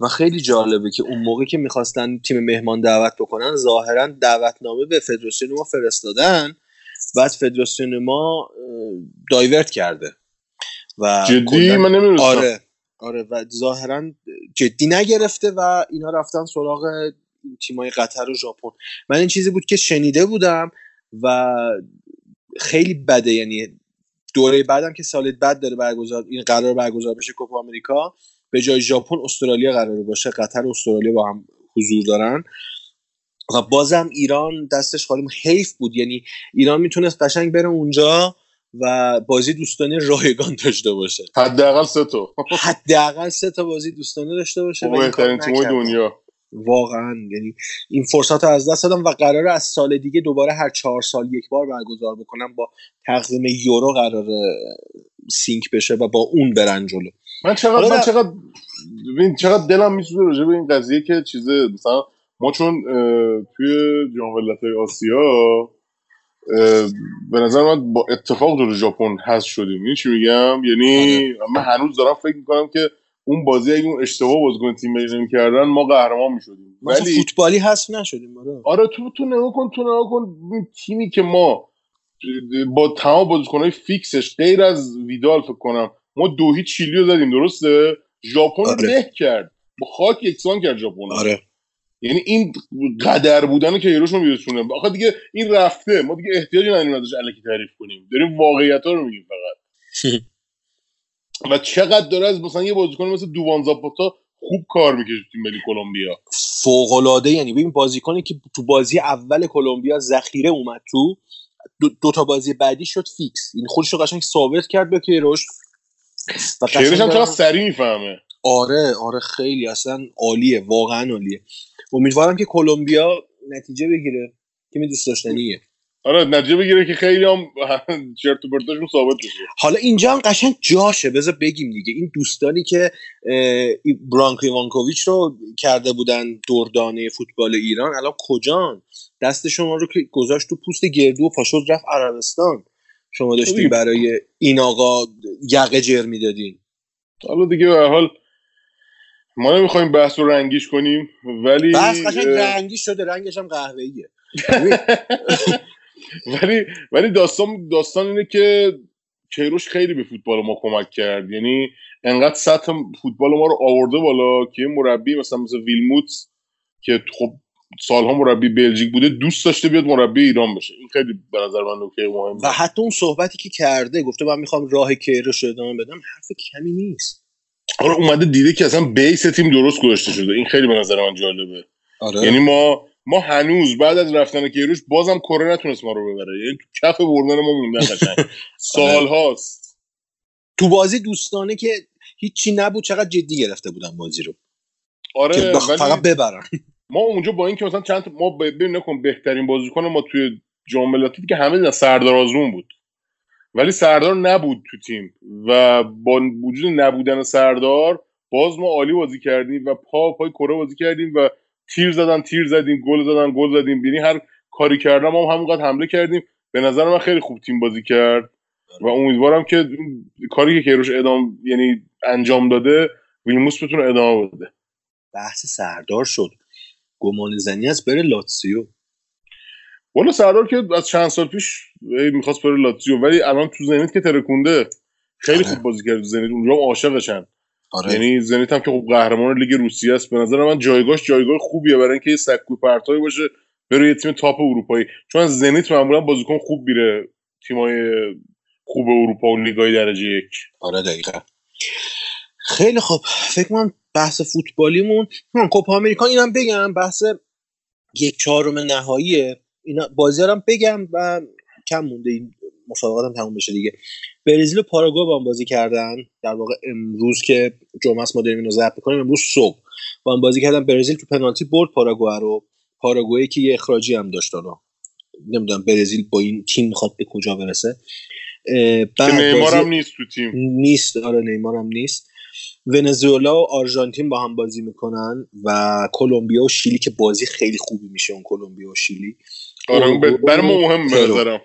و خیلی جالبه که اون موقع که می‌خواستن تیم مهمان دعوت بکنن ظاهرا دعوتنامه به فدراسیون ما فرستادن. بعد فدراسیون ما دایورت کرده. و جدی؟ من نمی‌دونستم. آره. آره و ظاهرا جدی نگرفته و اینا رفتن سراغ تیمای قطر و ژاپن. من این چیزی بود که شنیده بودم و خیلی بده یعنی دوره بعدم که سال بعد داره برگزار این قرار برگزار بشه کوپا آمریکا به جای ژاپن استرالیا قرار باشه. قطر و استرالیا با هم حضور دارن. و بازم ایران دستش خالی حیف بود. یعنی ایران می‌تونست قشنگ بره اونجا. و بازی دوستانه رایگان داشته باشه. حداقل سه تا. حداقل سه تا بازی دوستانه داشته باشه بهترین نکردن. دنیا. واقعا یعنی این فرصت رو از دست دادم و قرار از سال دیگه دوباره هر چهار سال یک بار برگزار بکنم با تقویم یورو قرار سینک بشه و با اون برن جلو. من چقدر من در- چقدر ببین چقدر دلم میسوزه راجع به این قضیه که چیزه مثلا ما چون توی جام ملت‌های آسیا به نظر من با اتفاق جلو ژاپن حذف شدیم. این چی میگم؟ یعنی من هنوز دارم فکر می‌کنم که اون بازی اگه اون اشتباه بازیکن تیم ملی نمی‌کردن ما قهرمان می‌شدیم. ولی فوتبالی حذف نشدیم آره. آره تو تو نگاه کن تو نگاه کن این تیمی که ما با تمام بازیکنهای فیکسش غیر از ویدال فکر کنم ما دو هیچ چیلی رو زدیم درسته؟ ژاپن آره. له کرد. با خاک یکسان کرد ژاپن. آره. یعنی این قدر بودن که ایروش رو میرسونه آخه دیگه این رفته. ما دیگه احتیاجی نداریم ازش الکی تعریف کنیم. داریم واقعیت رو میگیم فقط. و چقدر داره از مثلا یه بازیکن مثل دووان زاپاتا خوب کار می‌کشه تیم ملی کلمبیا. فوق العاده یعنی ببین بازیکنی که تو بازی اول کلمبیا ذخیره اومد تو دو, دو تا بازی بعدی شد فیکس. این خودش رو قشنگ ثابت کرد به کیروش. و هم چقدر سریع می‌فهمه. آره آره خیلی اصلا عالیه واقعا عالیه. امیدوارم که کلمبیا نتیجه بگیره تیم دوست داشتنیه آره نتیجه بگیره که خیلی هم چرت و پرتاشون ثابت بشه حالا اینجا هم قشنگ جاشه بذار بگیم دیگه. این دوستانی که برانکو ایوانکوویچ رو کرده بودن دردانه فوتبال ایران الان کجان؟ دست شما رو که گذاشت تو پوست گردو و پاشد رفت عربستان. شما داشتین. برای این آقا یقه جر می‌دادین. حالا دیگه به حال ما نمی‌خوایم بحث رو رنگیش کنیم ولی بس قشنگ رنگی شده رنگش هم قهوه‌ایه. ولی ولی داستان داستان اینه که کیروش خیلی به فوتبال ما کمک کرد. یعنی انقدر سطح فوتبال ما رو آورده بالا که یه مربی مثلا مثل ویلموت که خب سالها مربی بلژیک بوده دوست داشته بیاد مربی ایران بشه این خیلی به نظر من نکته مهمه. و حتی اون صحبتی که کرده گفته من می‌خوام راه کیروش رو ادامه بدم حرف کمی نیست. آره اومده دیده که اصلا بیس تیم درست گذاشته شده. این خیلی به نظر من جالبه. آره. یعنی ما ما هنوز بعد از رفتن کیروش بازم کره نتونست ما رو ببره. یعنی تو کف بردن ما موندن قشنگ. سالهاست تو بازی دوستانه که هیچی نبود چقدر جدی گرفته بودن بازی رو. که آره بخ... ولی فقط ببرن. ما اونجا با اینکه مثلا چند ما ببین نکن بهترین بازیکن ما توی جام ملتی که همه سردار آزمون بود. ولی سردار نبود تو تیم و با وجود نبودن سردار باز ما عالی بازی کردیم و پا پای کره بازی کردیم و تیر زدن تیر زدیم گل زدن گل زدیم. یعنی هر کاری کردن ما هم همونقدر حمله کردیم. به نظر من خیلی خوب تیم بازی کرد و امیدوارم که کاری که کیروش ادام یعنی انجام داده ویلموس بتونه ادامه بده. بحث سردار شد. گمان زنی از بره لاتسیو. والا سردار که از چند سال پیش می‌خواست بره لاتزیو ولی الان تو زنیت که ترکونده خیلی آره. خوب بازی کرد زنیت اونجا هم عاشقشن. آره. یعنی زنیت هم که خب قهرمان لیگ روسیه است. به نظر من جایگاهش جایگاه خوبیه برای اینکه یه سکوی پرتایی باشه بره یه تیم تاپ اروپایی. چون از زنیت معمولا بازیکن خوب میره تیمای خوب اروپا و لیگای درجه یک. آره دقیقا. خیلی خب فکر کنم بحث فوتبالیمون کوپا آمریکا اینم بگم بحث یک چهارم نهاییه. اینا بازی هم بگم و کم مونده این مسابقات هم تموم بشه دیگه. برزیل و پاراگوئه با هم بازی کردن. در واقع امروز که جمعه است ما داریم اینو ضبط می‌کنیم امروز صبح با هم بازی کردن. برزیل تو پنالتی برد پاراگوئه رو. پاراگوئه که یه اخراجی هم داشت نمی‌دونم برزیل با این تیم می‌خواد به کجا برسه. نیمار هم نیست تو تیم. نیست آره نیمار هم نیست. ونزوئلا و آرژانتین با هم بازی می‌کنن و کلمبیا و شیلی که بازی خیلی خوبی میشه اون کلمبیا و شیلی. ب- برای ما مهم به پرو. نظرم.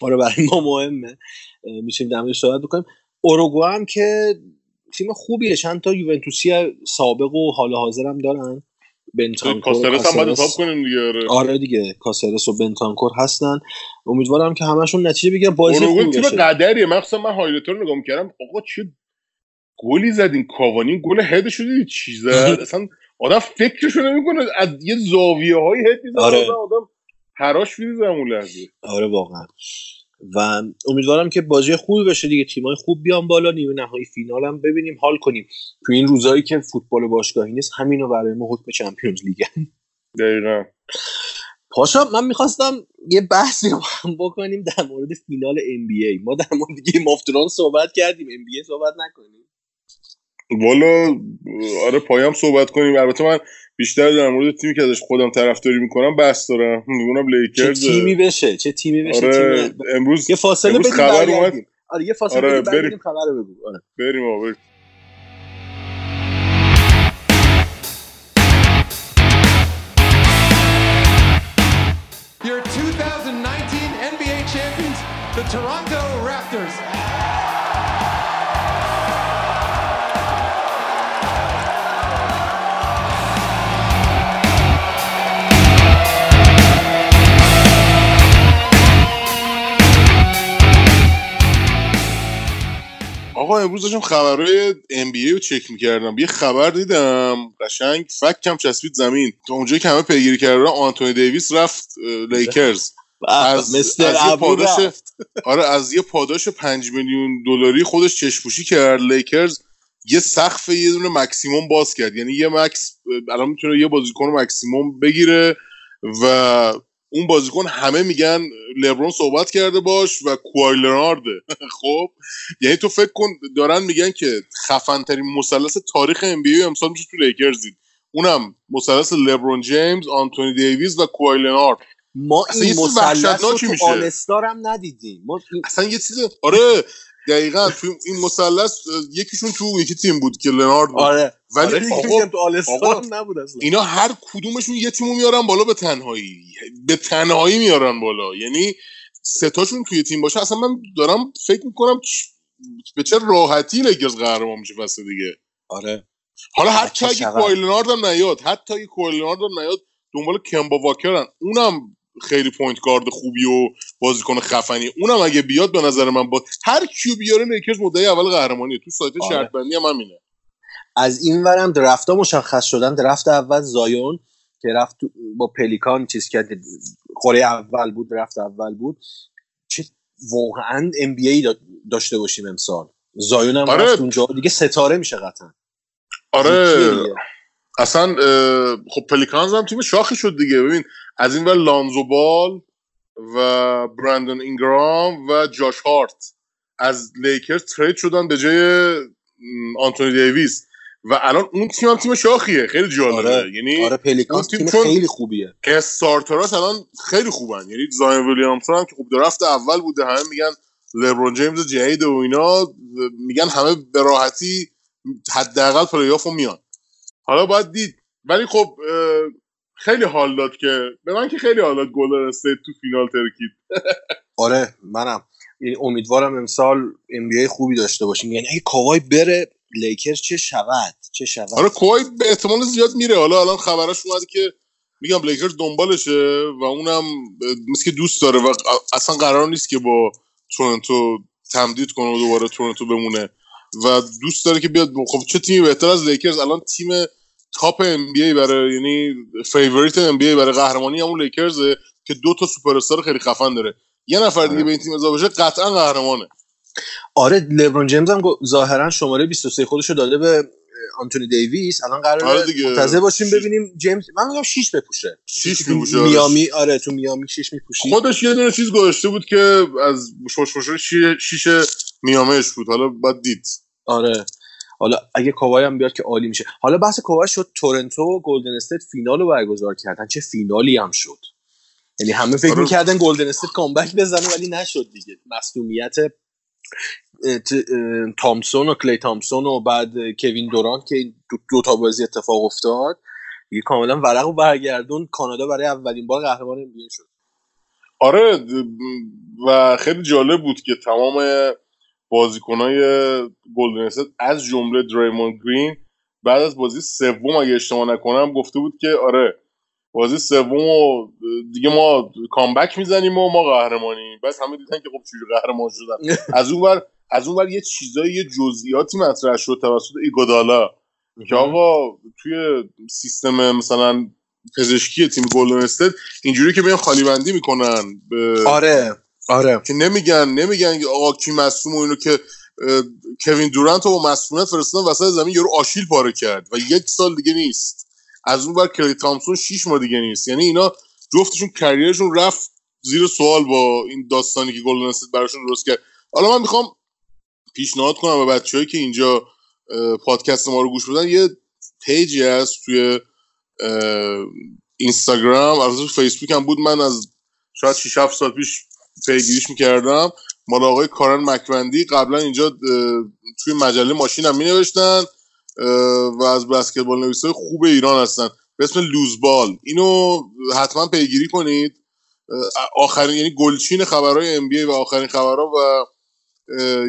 آره برای ما مهمه. میشیم در صحبت بکنیم. اوروگوئه هم که تیم خوبیه. چند تا یوونتوسی سابق و حال حاضر هم دارن. بنتانکور هم باید کاسرس. حساب کنیم دیگه آره. آره دیگه کاسرس و بنتانکور هستن. امیدوارم که همشون نتیجه بگیرن. بازی خوبی تیم قدریه. مخصوصا من هایلایتر رو نگاه می‌کردم. آقا چه گلی زدین. کاوانی گل هد شده چی زد اصلا آدم فکرشو نمی‌کنه. از یه زاویه های هد می‌زنه. آره. آدم پراش میریزه اون لحظه. آره واقعا. و امیدوارم که بازی خوبی بشه دیگه. تیمای خوب بیان بالا نیمه نهایی فینال هم ببینیم. حال کنیم. تو این روزایی که فوتبال باشگاهی نیست همینو برای ما حکم Champions League. دقیقا. پاشا من می‌خواستم یه بحثی رو هم بکنیم در مورد فینال NBA ما در مورد Game of Thrones صحبت کردیم. NBA صحبت نکنیم. والا آره پایم صحبت کنیم. البته من بیشتر در مورد تیمی که ازش خودم طرفداری می‌کنم بحث دارم میگونم چه لیکرز تیمی بشه چه تیمی بشه آره تیم... امروز یه فاصله امروز بدیم خبر. اومد آره یه فاصله آره، بدیم بریم. خبر رو بگو آره بریم آقا بریم. Your 2019 NBA champions, the Toronto Raptors. آقا امروز داشتم خبرهای ام بی رو چک می‌کردم. یه خبر دیدم قشنگ فکم چسبید زمین. تو اونجایی که همه پیگیری کردن آنتونی دیویس رفت لیکرز. از- مستر از یه پاداش. آره از یه پاداش 5 میلیون دلاری خودش چشپوشی کرد. لیکرز یه سقف یه دونه مکسیموم باز کرد. یعنی یه max الان می‌تونه یه بازیکن مکسیموم بگیره و اون بازیکن همه میگن لبرون صحبت کرده باهاش و کوای لنارده خب؟ یعنی تو فکر کن دارن میگن که خفن ترین مثلث تاریخ NBA امسال میشه تو لیکرز اونم مثلث لبرون جیمز آنتونی دیویز و کوای لنارد ما این مثلث رو تو. آلستار هم ندیدیم. ما اصلا یه چیز آره دقیقا تو این مثلث یکیشون تو یکی تیم بود که لنارد بود. آره. ولی آره دیگه آقا تو آقا، نبود اصلا. اینا هر کدومشون یه تیمو میارن بالا به تنهایی. به تنهایی میارن بالا. یعنی ستاشون توی تیم باشه. اصلا من دارم فکر می‌کنم به چه راحتی لیکرز قهرمان میشه فصل دیگه. آره. حالا حتی اگه چقدر؟ کوای لنارد هم نیاد حتی اگه هم نیاد دنبال کمبا واکرن. اونم خیلی point guard خوبی و بازیکن خفنی. اونم اگه بیاد به نظر من با هر کیو بیاره لیکرز مدعی اول قهرمانیه. تو سایت آره. شرط بندی هم همینه. از این ورم draft ا مشخص شدن. draft اول زایون که رفت با پلیکان چیز کرد. قرعه اول بود draft اول بود. چه واقعا NBA داشته باشیم امسال. زایون هم آره. رفت اونجا. دیگه ستاره میشه قطعا. آره. اصلا خب پلیکانز هم تیم شاخی شد دیگه. ببین از این ور لانزو بال و برندن اینگرام و جاش هارت. از لیکرز trade شدن به جای آنتونی دیویس. و الان اون تیم هم تیم شاخیه. خیلی جالبه. آره. یعنی آره پلیکان اون تیم خیلی خوبیه. starter اش الان خیلی خوبن. یعنی زاین ویلیامسون هم که خب draft اول بوده همه میگن لبرون جیمز جدید و اینا میگن همه به راحتی حداقل پلی آف رو میان. حالا باید دید. ولی خب خیلی حال داد که به من که خیلی حال داد استیت تو فینال ترکید. آره منم. یعنی امیدوارم امسال NBA خوبی داشته باشیم. یعنی اگه کوای بره لیکرز چه شود؟ چه شود؟ آره کوای به احتمال زیاد میره. حالا الان خبرش اومده که میگم لیکرز دنبالشه و اونم مثل که دوست داره و اصلا قرار نیست که با تورنتو تمدید کنه و دوباره تورنتو بمونه. و دوست داره که بیاد. خب چه تیمی بهتر از لیکرز الان تیم تاپ ام بی ای برای یعنی فیوریت ام بی ای برای قهرمانی همون لیکرزه که دو تا سوپر استار خیلی خفن داره. یه نفر دیگه به این تیم اضافه شه قطعا قهرمانه. آره لبرون جیمز هم ظاهرا شماره 23 خودش رو داده به آنتونی دیویس. الان قراره آره. منتظر باشیم ببینیم جیمز من میگم 6 بپوشه. شیش تو می‌پوشه، آره. میامی آره تو میامی 6 میپوشی. خودش یه دونه چیز گذاشته بود که از شش شیش میامش بود. حالا باید دید. آره. حالا اگه کاوای هم بیاد که عالی میشه. حالا بحث کاوای شد تورنتو و گلدن استیت فینال رو برگزار کردن. چه فینالی هم شد. یعنی همه فکر آره. می‌کردن گلدن استیت comeback بزنه ولی نشد دیگه. مصدومیت تامسون و کلی تامسون و بعد کوین دورانت که این دو, دو تا بازی اتفاق افتاد. دیگه کاملا ورق و برگردون. کانادا برای اولین بار قهرمان NBA شد. آره و خیلی جالب بود که تمام بازیکنای گلدن استیت از جمله دریموند گرین بعد از بازی سوم اگه اشتباه نکنم گفته بود که آره بازی سوم و دیگه ما کامبک می‌زنیم و ما قهرمانیم بعد همه دیدن که خب چجوری قهرمان شدن. از اون ور از اون ور یه چیزایی یه جزئیاتی مطرح شد توسط ایگودالا که آقا توی سیستم مثلا پزشکی تیم گلدن استیت اینجوری که میان خالی بندی می‌کنن. به آره. آره. که نمیگن نمیگن آقا کی مصوم و اینو که کوین دورانت رو با مصومیت فرستادن وسط زمین یارو آشیل پاره کرد و یک سال دیگه نیست. از اون ور کلی تامسون شیش ماه دیگه نیست. یعنی اینا جفتشون کریرشون رفت زیر سوال با این داستانی که گلدن استیت براشون درست کرد. حالا من می‌خوام پیشنهاد کنم به بچههایی که اینجا پادکست ما رو گوش بدن یه پیجی هست توی اینستاگرام تو فیسبوک هم بود. من از شاید 6 7 سال پیش پیگیریش می‌کردم. مال آقای کارن مکوندی قبلا اینجا توی مجله ماشین هم می نوشتن و از بسکتبال نویسای خوب ایران هستن. به اسم لوزبال. اینو حتما پیگیری کنید. آخرین یعنی گلچین خبرهای ام و آخرین خبرها و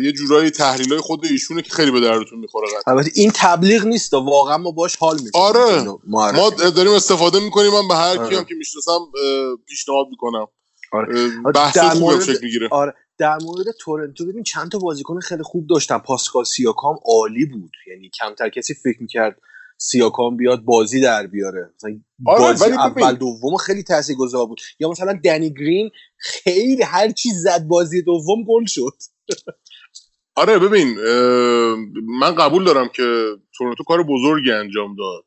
یه جورایی تحلیل های خود ایشونه که خیلی به دردتون می‌خوره قطعا. البته این تبلیغ نیست واقعا ما باش حال می‌کنیم. آره. ما. داریم استفاده می‌کنیم. من به هر آره. کی هم که می‌شناسم پیشنهاد می‌کنم. آره. بحث در مورد- شکل می‌گیره. آره در مورد تورنتو ببین چند تا بازیکن خیلی خوب داشتن. پاسکال سیاکام عالی بود. یعنی کمتر کسی فکر می‌کرد سیاکام بیاد بازی در بیاره. مثلا آره، بازی اول. دوم خیلی تاثیرگذار بود. یا مثلا دنی گرین خیلی هر چی زد بازی دوم گل شد. آره ببین من قبول دارم که تورنتو کار بزرگی انجام داد.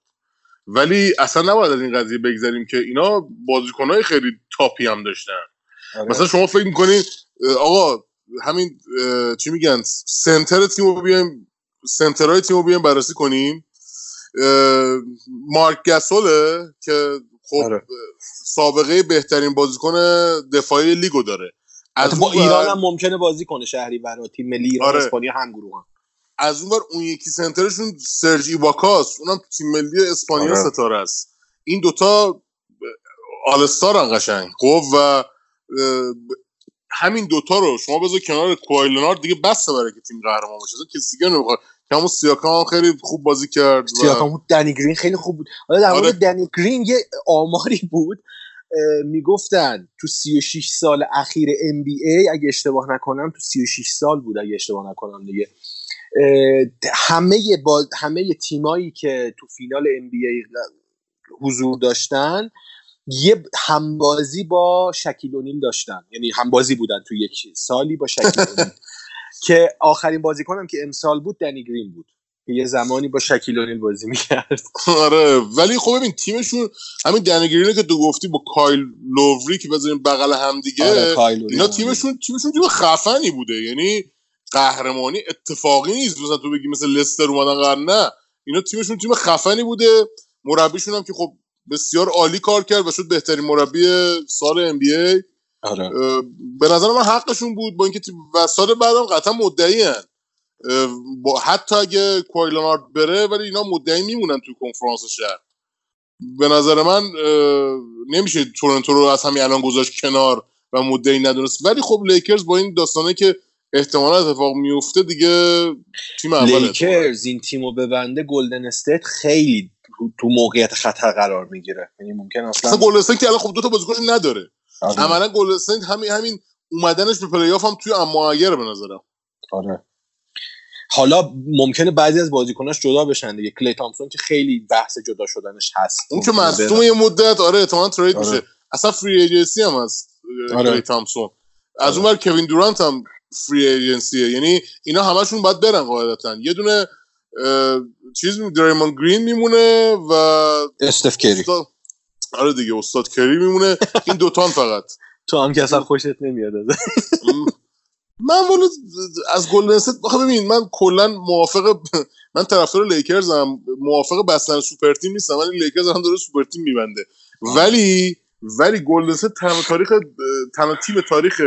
ولی اصلا نباید از این قضیه بگذاریم که اینا بازیکنهای خیلی تاپی هم داشتن. آره. مثلا شما فکر می‌کنین آقا همین چی میگن سنتر تیم رو بیایم سنترهای تیم رو بیایم بررسی کنیم مارک گسوله که خب آره. سابقه بهترین بازیکن دفاعی لیگو داره البته با ایران هم ممکنه بازی کنه شهری برای تیم ملی ایران آره. اسپانیا هم گروه هم. از اون ور اون یکی سنترشون سرج ایواکاس اونم تیم ملی اسپانیا آره. ستاره است این دوتا آلستارن قشنگ خب و همین دوتا رو شما بذار کنار کوایلنار دیگه بسته برای که تیم قهرمان اصلا کسی دیگه نمی‌خواد. که همون سیاکام خیلی خوب بازی کرد و سیاکام دنی گرین خیلی خوب بود. حالا در مورد آره. دنی گرین یه آماری بود. می‌گفتن تو 36 سال اخیر ام بی ای اگه اشتباه نکنم تو 36 سال بود اگه اشتباه نکنم دیگه. همه با همه تیمایی که تو فینال ام بی ای حضور داشتن یه همبازی با شکیل اونیل داشتن. یعنی همبازی بودن تو یک سالی با شکیل اونیل که آخرین بازیکنم که امسال بود دنی گرین بود. که یه زمانی با شکیل اونیل بازی می‌کرد. آره. ولی خب ببین تیمشون همین دنگرینه که تو گفتی با کایل لووری که بذاریم بغل هم دیگه آره، اینا تیمشون تیمشون تیم خفنی بوده. یعنی قهرمانی اتفاقی نیست. مثلا تو بگی مثل لستر اومدن قهر نه. اینا تیمشون تیم خفنی بوده. مربیشون هم که خب بسیار عالی کار کرد و شد بهترین مربی سال ام بی ای آره. به نظر من حقشون بود با اینکه و سال بعدم قطعا مدعی هن. با حتی اگه کوایلانارد بره ولی اینا مدعی میمونن تو کنفرانس شهر. به نظر من نمیشه تورنتو رو از همین الان گذاشت کنار و مدعی ندونست. ولی خب لیکرز با این داستانه که احتمالا اتفاق میفته دیگه تیم اوله لیکرز این تیمو ببنده گلدن استیت خیلی تو- تو موقعیت خطر قرار می‌گیره یعنی ممکن اصلا استیت که الان خب دو تا بازیکنش نداره آره. عملا استیت همین همین اومدنش به پلی هم توی اما اگر به نظرم آره حالا ممکنه بعضی از بازیکناش جدا بشن دیگه کلی تامسون که خیلی بحث جدا شدنش هست اون که مصدوم. یه مدت آره احتمالاً trade آره. میشه اصلا free agency هم هست آره. کلی تامسون از آره. اون کوین دورانت هم free agency ه یعنی اینا همشون باید برن قاعدتا یه دونه چیز دریموند گرین میمونه و استف کری. استف آره دیگه استف کری میمونه. این دوتان فقط. تو هم که اصلا خوشت نمیاد. من والا از گلدن استیت ببین من کلا موافق من طرفدار لیکرزم موافق بستن super team نیستم ولی لیکرز هم داره super team میبنده. ولی ولی گلدن استیت تنها تاریخ تنها تیم تاریخ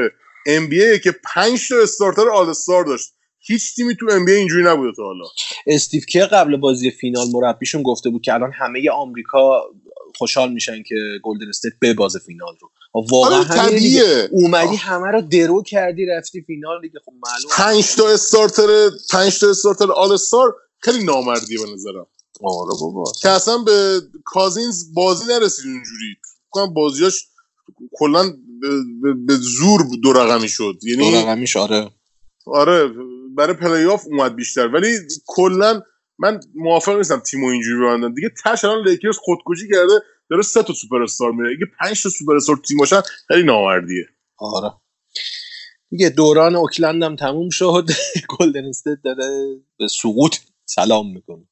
NBA که 5 تا starter all-star داشت. هیچ تیمی تو NBA اینجوری نبوده تا حالا. استیو کر قبل بازی فینال مربیشون گفته بود که الان همه آمریکا خوشحال میشن که گلدن استیت ببازه فینال رو. و واقعا آره،. طبیعیه. اومدی همه رو درو کردی رفتی فینال دیگه. خب معلوم 5 تا استارتر 5 تا استارتر آل استار خیلی نامردیه به نظرم. آره بابا. که اصلا به کازینز بازی نرسید اونجوری کنم بازیاش کلا به, به, به زور دو رقمی شد. دو یعنی رقمیش آره. آره برای پلی آف اومد بیشتر. ولی کلا من موافق نیستم تیمو اینجوری ببندن دیگه تاش الان لیکرز خودکشی کرده داره سه تا سوپر استار میره. اگه 5 تا سوپر استار تیم باشن خیلی نامردیه. آره. دیگه دوران اوکلند هم تموم شد. گلدن استیت داره به سقوط سلام می‌کنه.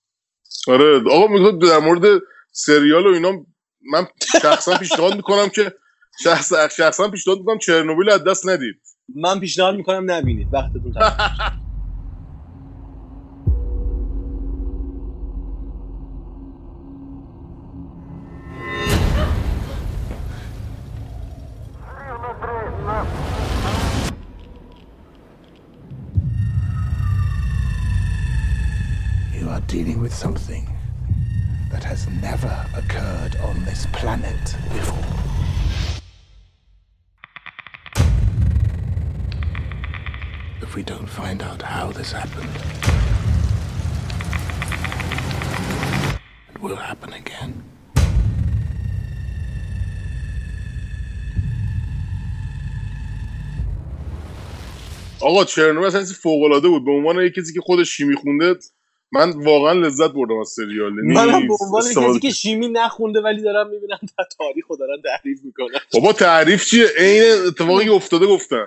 آره. آقا میگم در مورد سریال و اینا من شخصا پیشنهاد می‌کنم که شخص شخصا پیشنهاد می‌کنم چرنوبیل از دست ندید. من پیشنهاد می‌کنم نبینید. وقتتون تموم dealing with something that has never occurred on this planet before. If we don't find out how this happened, it will happen again. آقا چرنوبیل اصلا فوق العاده بود به عنوان یک کسی که خودش شیمی خونده من واقعا لذت بردم از سریال. یعنی منم به عنوان کسی که شیمی نخونده ولی دارم می‌بینم در تاریخ رو دارن تعریف می‌کنن. بابا تعریف چیه؟ عین اتفاقی افتاده گفتن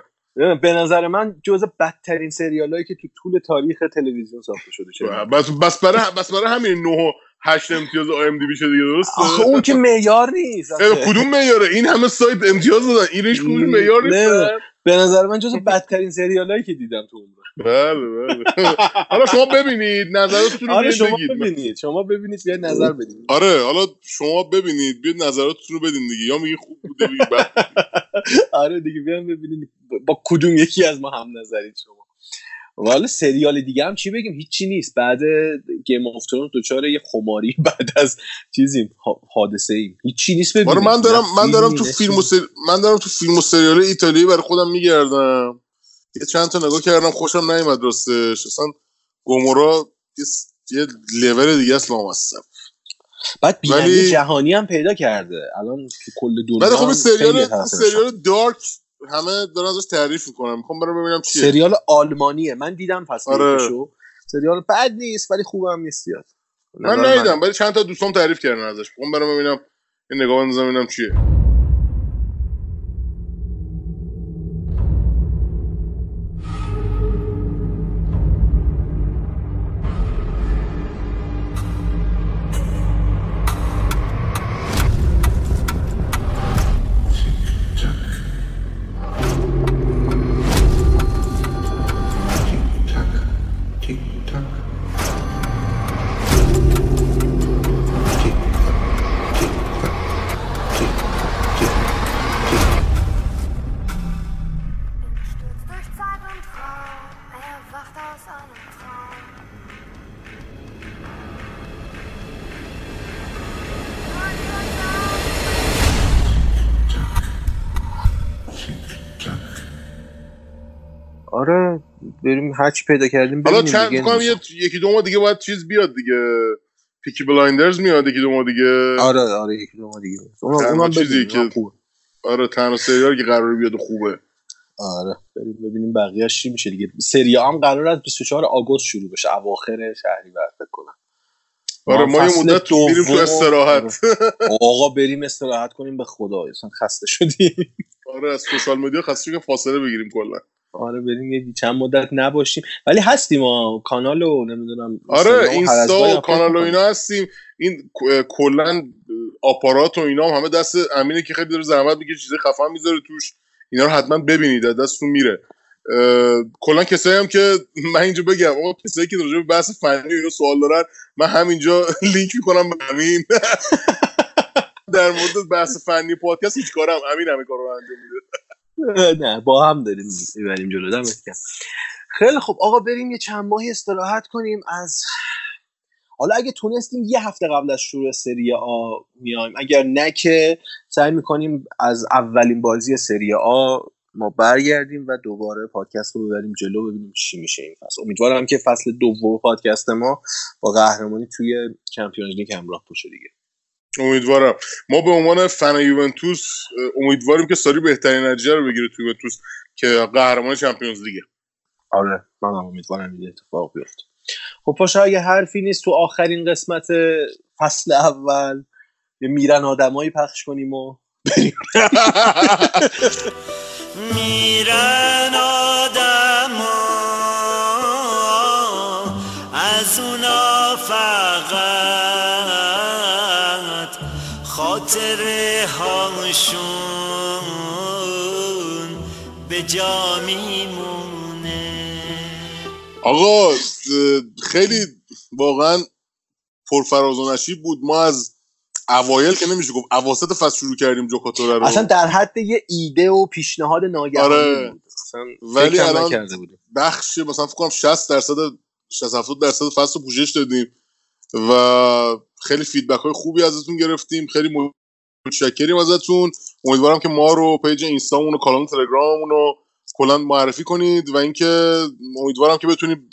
به نظر من جز بدترین سریال هایی که تو طول تاریخ تلویزیون ساخته شده شده بس بس برای بس برای همین 9 و 8 امتیاز آی ام دی بی شده دیگه درسته؟ آخه اون که معیار نیست کدوم معیاره؟ این همه سایت امتیاز دادن. این هیچ کدوم معیار نیست. نه. به نظر من جز بدترین سریال هایی که دیدم تو عمرم. بله بله. حالا شما ببینید نظراتتون رو آره شما بگید. ببینید. شما ببینید بیاید نظر بدید. آره حالا شما ببینید بیاید نظراتتون رو بدین دیگه. یا میگی خوب بوده آره دیگه بیان ببینید با کدوم یکی از ما هم نظرید شما. و حالا سریال دیگه هم چی بگیم؟ هیچی نیست. بعد Game of Thrones دوچار یه خماری بعد از چیزیم حادثه ایم هیچی نیست ببینید آره من دارم من دارم تو فیلم و. سری... من دارم تو فیلم و سریال ایتالیایی برای خودم میگردم. یه چند تا نگاه کردم خوشم نیومد راستش. اصلا گومورا یه, لول دیگه است لامصب بعد بیننده ولی- جهانی هم پیدا کرده. الان تو کل دنیا ولی خب سریال سریال دارک همه دارن ازش تعریف می‌کنم می‌خوام برم ببینم چیه. سریال آلمانیه. من دیدم پس آره. سریال بد نیست ولی خوبم نیست زیاد. من. ندیدم ولی چند تا دوستام تعریف کردن ازش. می‌خوام برم ببینم. یه نگاه بندازم ببینم چیه. بریم هر چی پیدا کردیم حالا ببینیم چند دیگه. کنم یه یکی دو ماه دیگه باید چیز بیاد دیگه. Peaky Blinders میاد یکی دو ماه دیگه. آره آره یکی دو ماه دیگه اونم چیزی که-. آره تنها سریال که قرار بیاد و خوبه. آره. بریم ببینیم بقیه‌اش چی میشه دیگه. سری هم قرار از 24 آگوست شروع بشه اواخر شهریور فکر کنم. آره ما یه مدت تو دوم- استراحت. آقا بریم استراحت کنیم به خدا. اصلا خسته شدیم. آره از سوشال مدیا خاصی که فاصله بگیریم کلا. آره بریم یه چند مدت نباشیم. ولی هستیم ما کانال و نمی‌دونم آره اینستا و کانال و اینا هستیم. این کلا آپارات و اینا هم همه دست امینه که خیلی داره زحمت میگه چیزای خفن می‌ذاره توش. اینا رو حتما ببینید از دستتون میره. کلا کسایی هم که من اینجا بگم اون کسایی که راجع به بحث فنی و اینا سوال دارن من همینجا لینک می‌کنم به امین. در مورد بحث فنی پادکست هیچ کارم. امین همه کارو انجام میده. نه با هم داریم می‌بریم جلو دمت گرم. خیلی خب آقا بریم یه چند ماهی استراحت کنیم از حالا اگه تونستیم یه هفته قبل از شروع سری آ میایم. اگر نه که سعی می‌کنیم از اولین بازی سری آ ما برگردیم و دوباره پادکست رو ببریم جلو ببینیم چی میشه این فصل. امیدوارم که فصل دوم پادکست ما با قهرمانی توی چمپیونز لیگ همراه باشه دیگه. امیدوارم. ما به عنوان فن یوونتوس امیدواریم که ساری بهترین نتیجه رو بگیره تو یوونتوس که قهرمان چمپیونز لیگه. آره من هم امیدوارم این اتفاق بیفته. خب پاشا اگه حرفی نیست تو آخرین قسمت فصل اول یه میرن آدمایی پخش کنیم و میرن آدما هاشون به جا میمونه آقا خیلی واقعا پرفراز و نشیب بود ما از اوایل که نمیشه گفت اواسط فصل شروع کردیم جوکاتوره رو اصلا در حد یه ایده و پیشنهاد ناگهانی آره. بود اصلا ولی الان بخش مثلا فکر کنم 60 درصد 60 70 درصد فصل رو پوشش دادیم و خیلی feedback های خوبی ازتون گرفتیم خیلی متشکریم ازتون. امیدوارم که ما رو page اینستامون و کانال تلگراممون رو کلا معرفی کنید و اینکه امیدوارم که بتونیم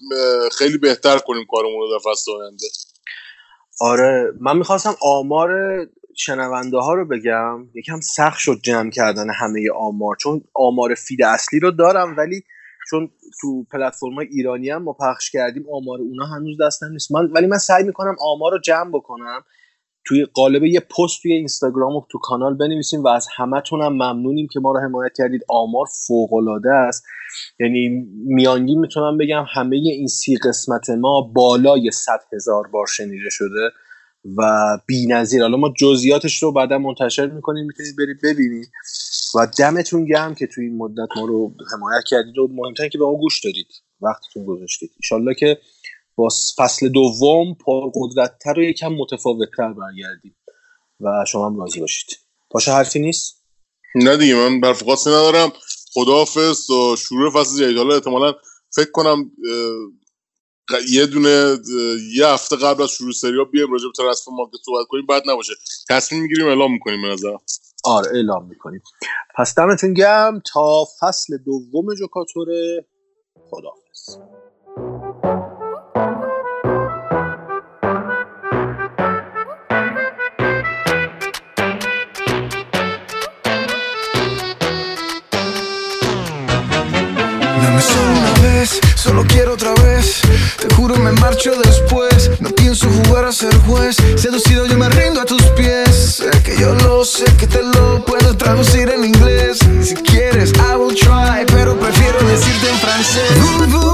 خیلی بهتر کنیم کارمون رو در فصل آینده. آره من می‌خواستم آمار شنونده ها رو بگم. یکم سخت شد جمع کردن همه آمار چون آمار feed اصلی رو دارم ولی چون تو پلتفرم ایرانی هم ما پخش کردیم آمار اونا هنوز دستم نیست. من ولی من سعی می‌کنم آمار رو جمع بکنم. توی قالب یه پست توی اینستاگرام و تو کانال بنویسیم و از همتون هم ممنونیم که ما رو حمایت کردید. آمار فوق العاده است. یعنی میانگین می‌تونم بگم همه این سی قسمت ما بالای 100 هزار بار شنیده شده و بی‌نظیر حالا ما جزئیاتش رو بعدا منتشر می‌کنیم. می‌تونید برید ببینید. و دمتون گرم که توی این مدت ما رو حمایت کردید و مهمتر که به ما گوش دادید. وقتتون گذاشتید. انشالله که با فصل دوم پرقدرتتر و یکم متفاوتتر برگردیم. و شما هم راضی باشید. پاشا حرفی نیست؟ نه دیگه من برف خاصی ندارم. خداحافظ تا شروع فصل جدید. حالا احتمالا فکر کنم یه دونه یه هفته قبل از شروع سریا بیایم راجع به ترنسفر مارکت صحبت کنیم. بعد نباشه. تصمیم می‌گیریم اعلام می‌کنیم به نظر. آره اعلام می‌کنیم. پس دمتون گرم. تا فصل دوم جوکاتوره خداحافظ. Solo quiero otra vez. Te juro me marcho después. No pienso jugar a ser juez. Seducido yo me rindo a tus pies. Sé que yo lo sé, que te lo puedo traducir en inglés. Si quieres, I will try, pero prefiero decirte en francés.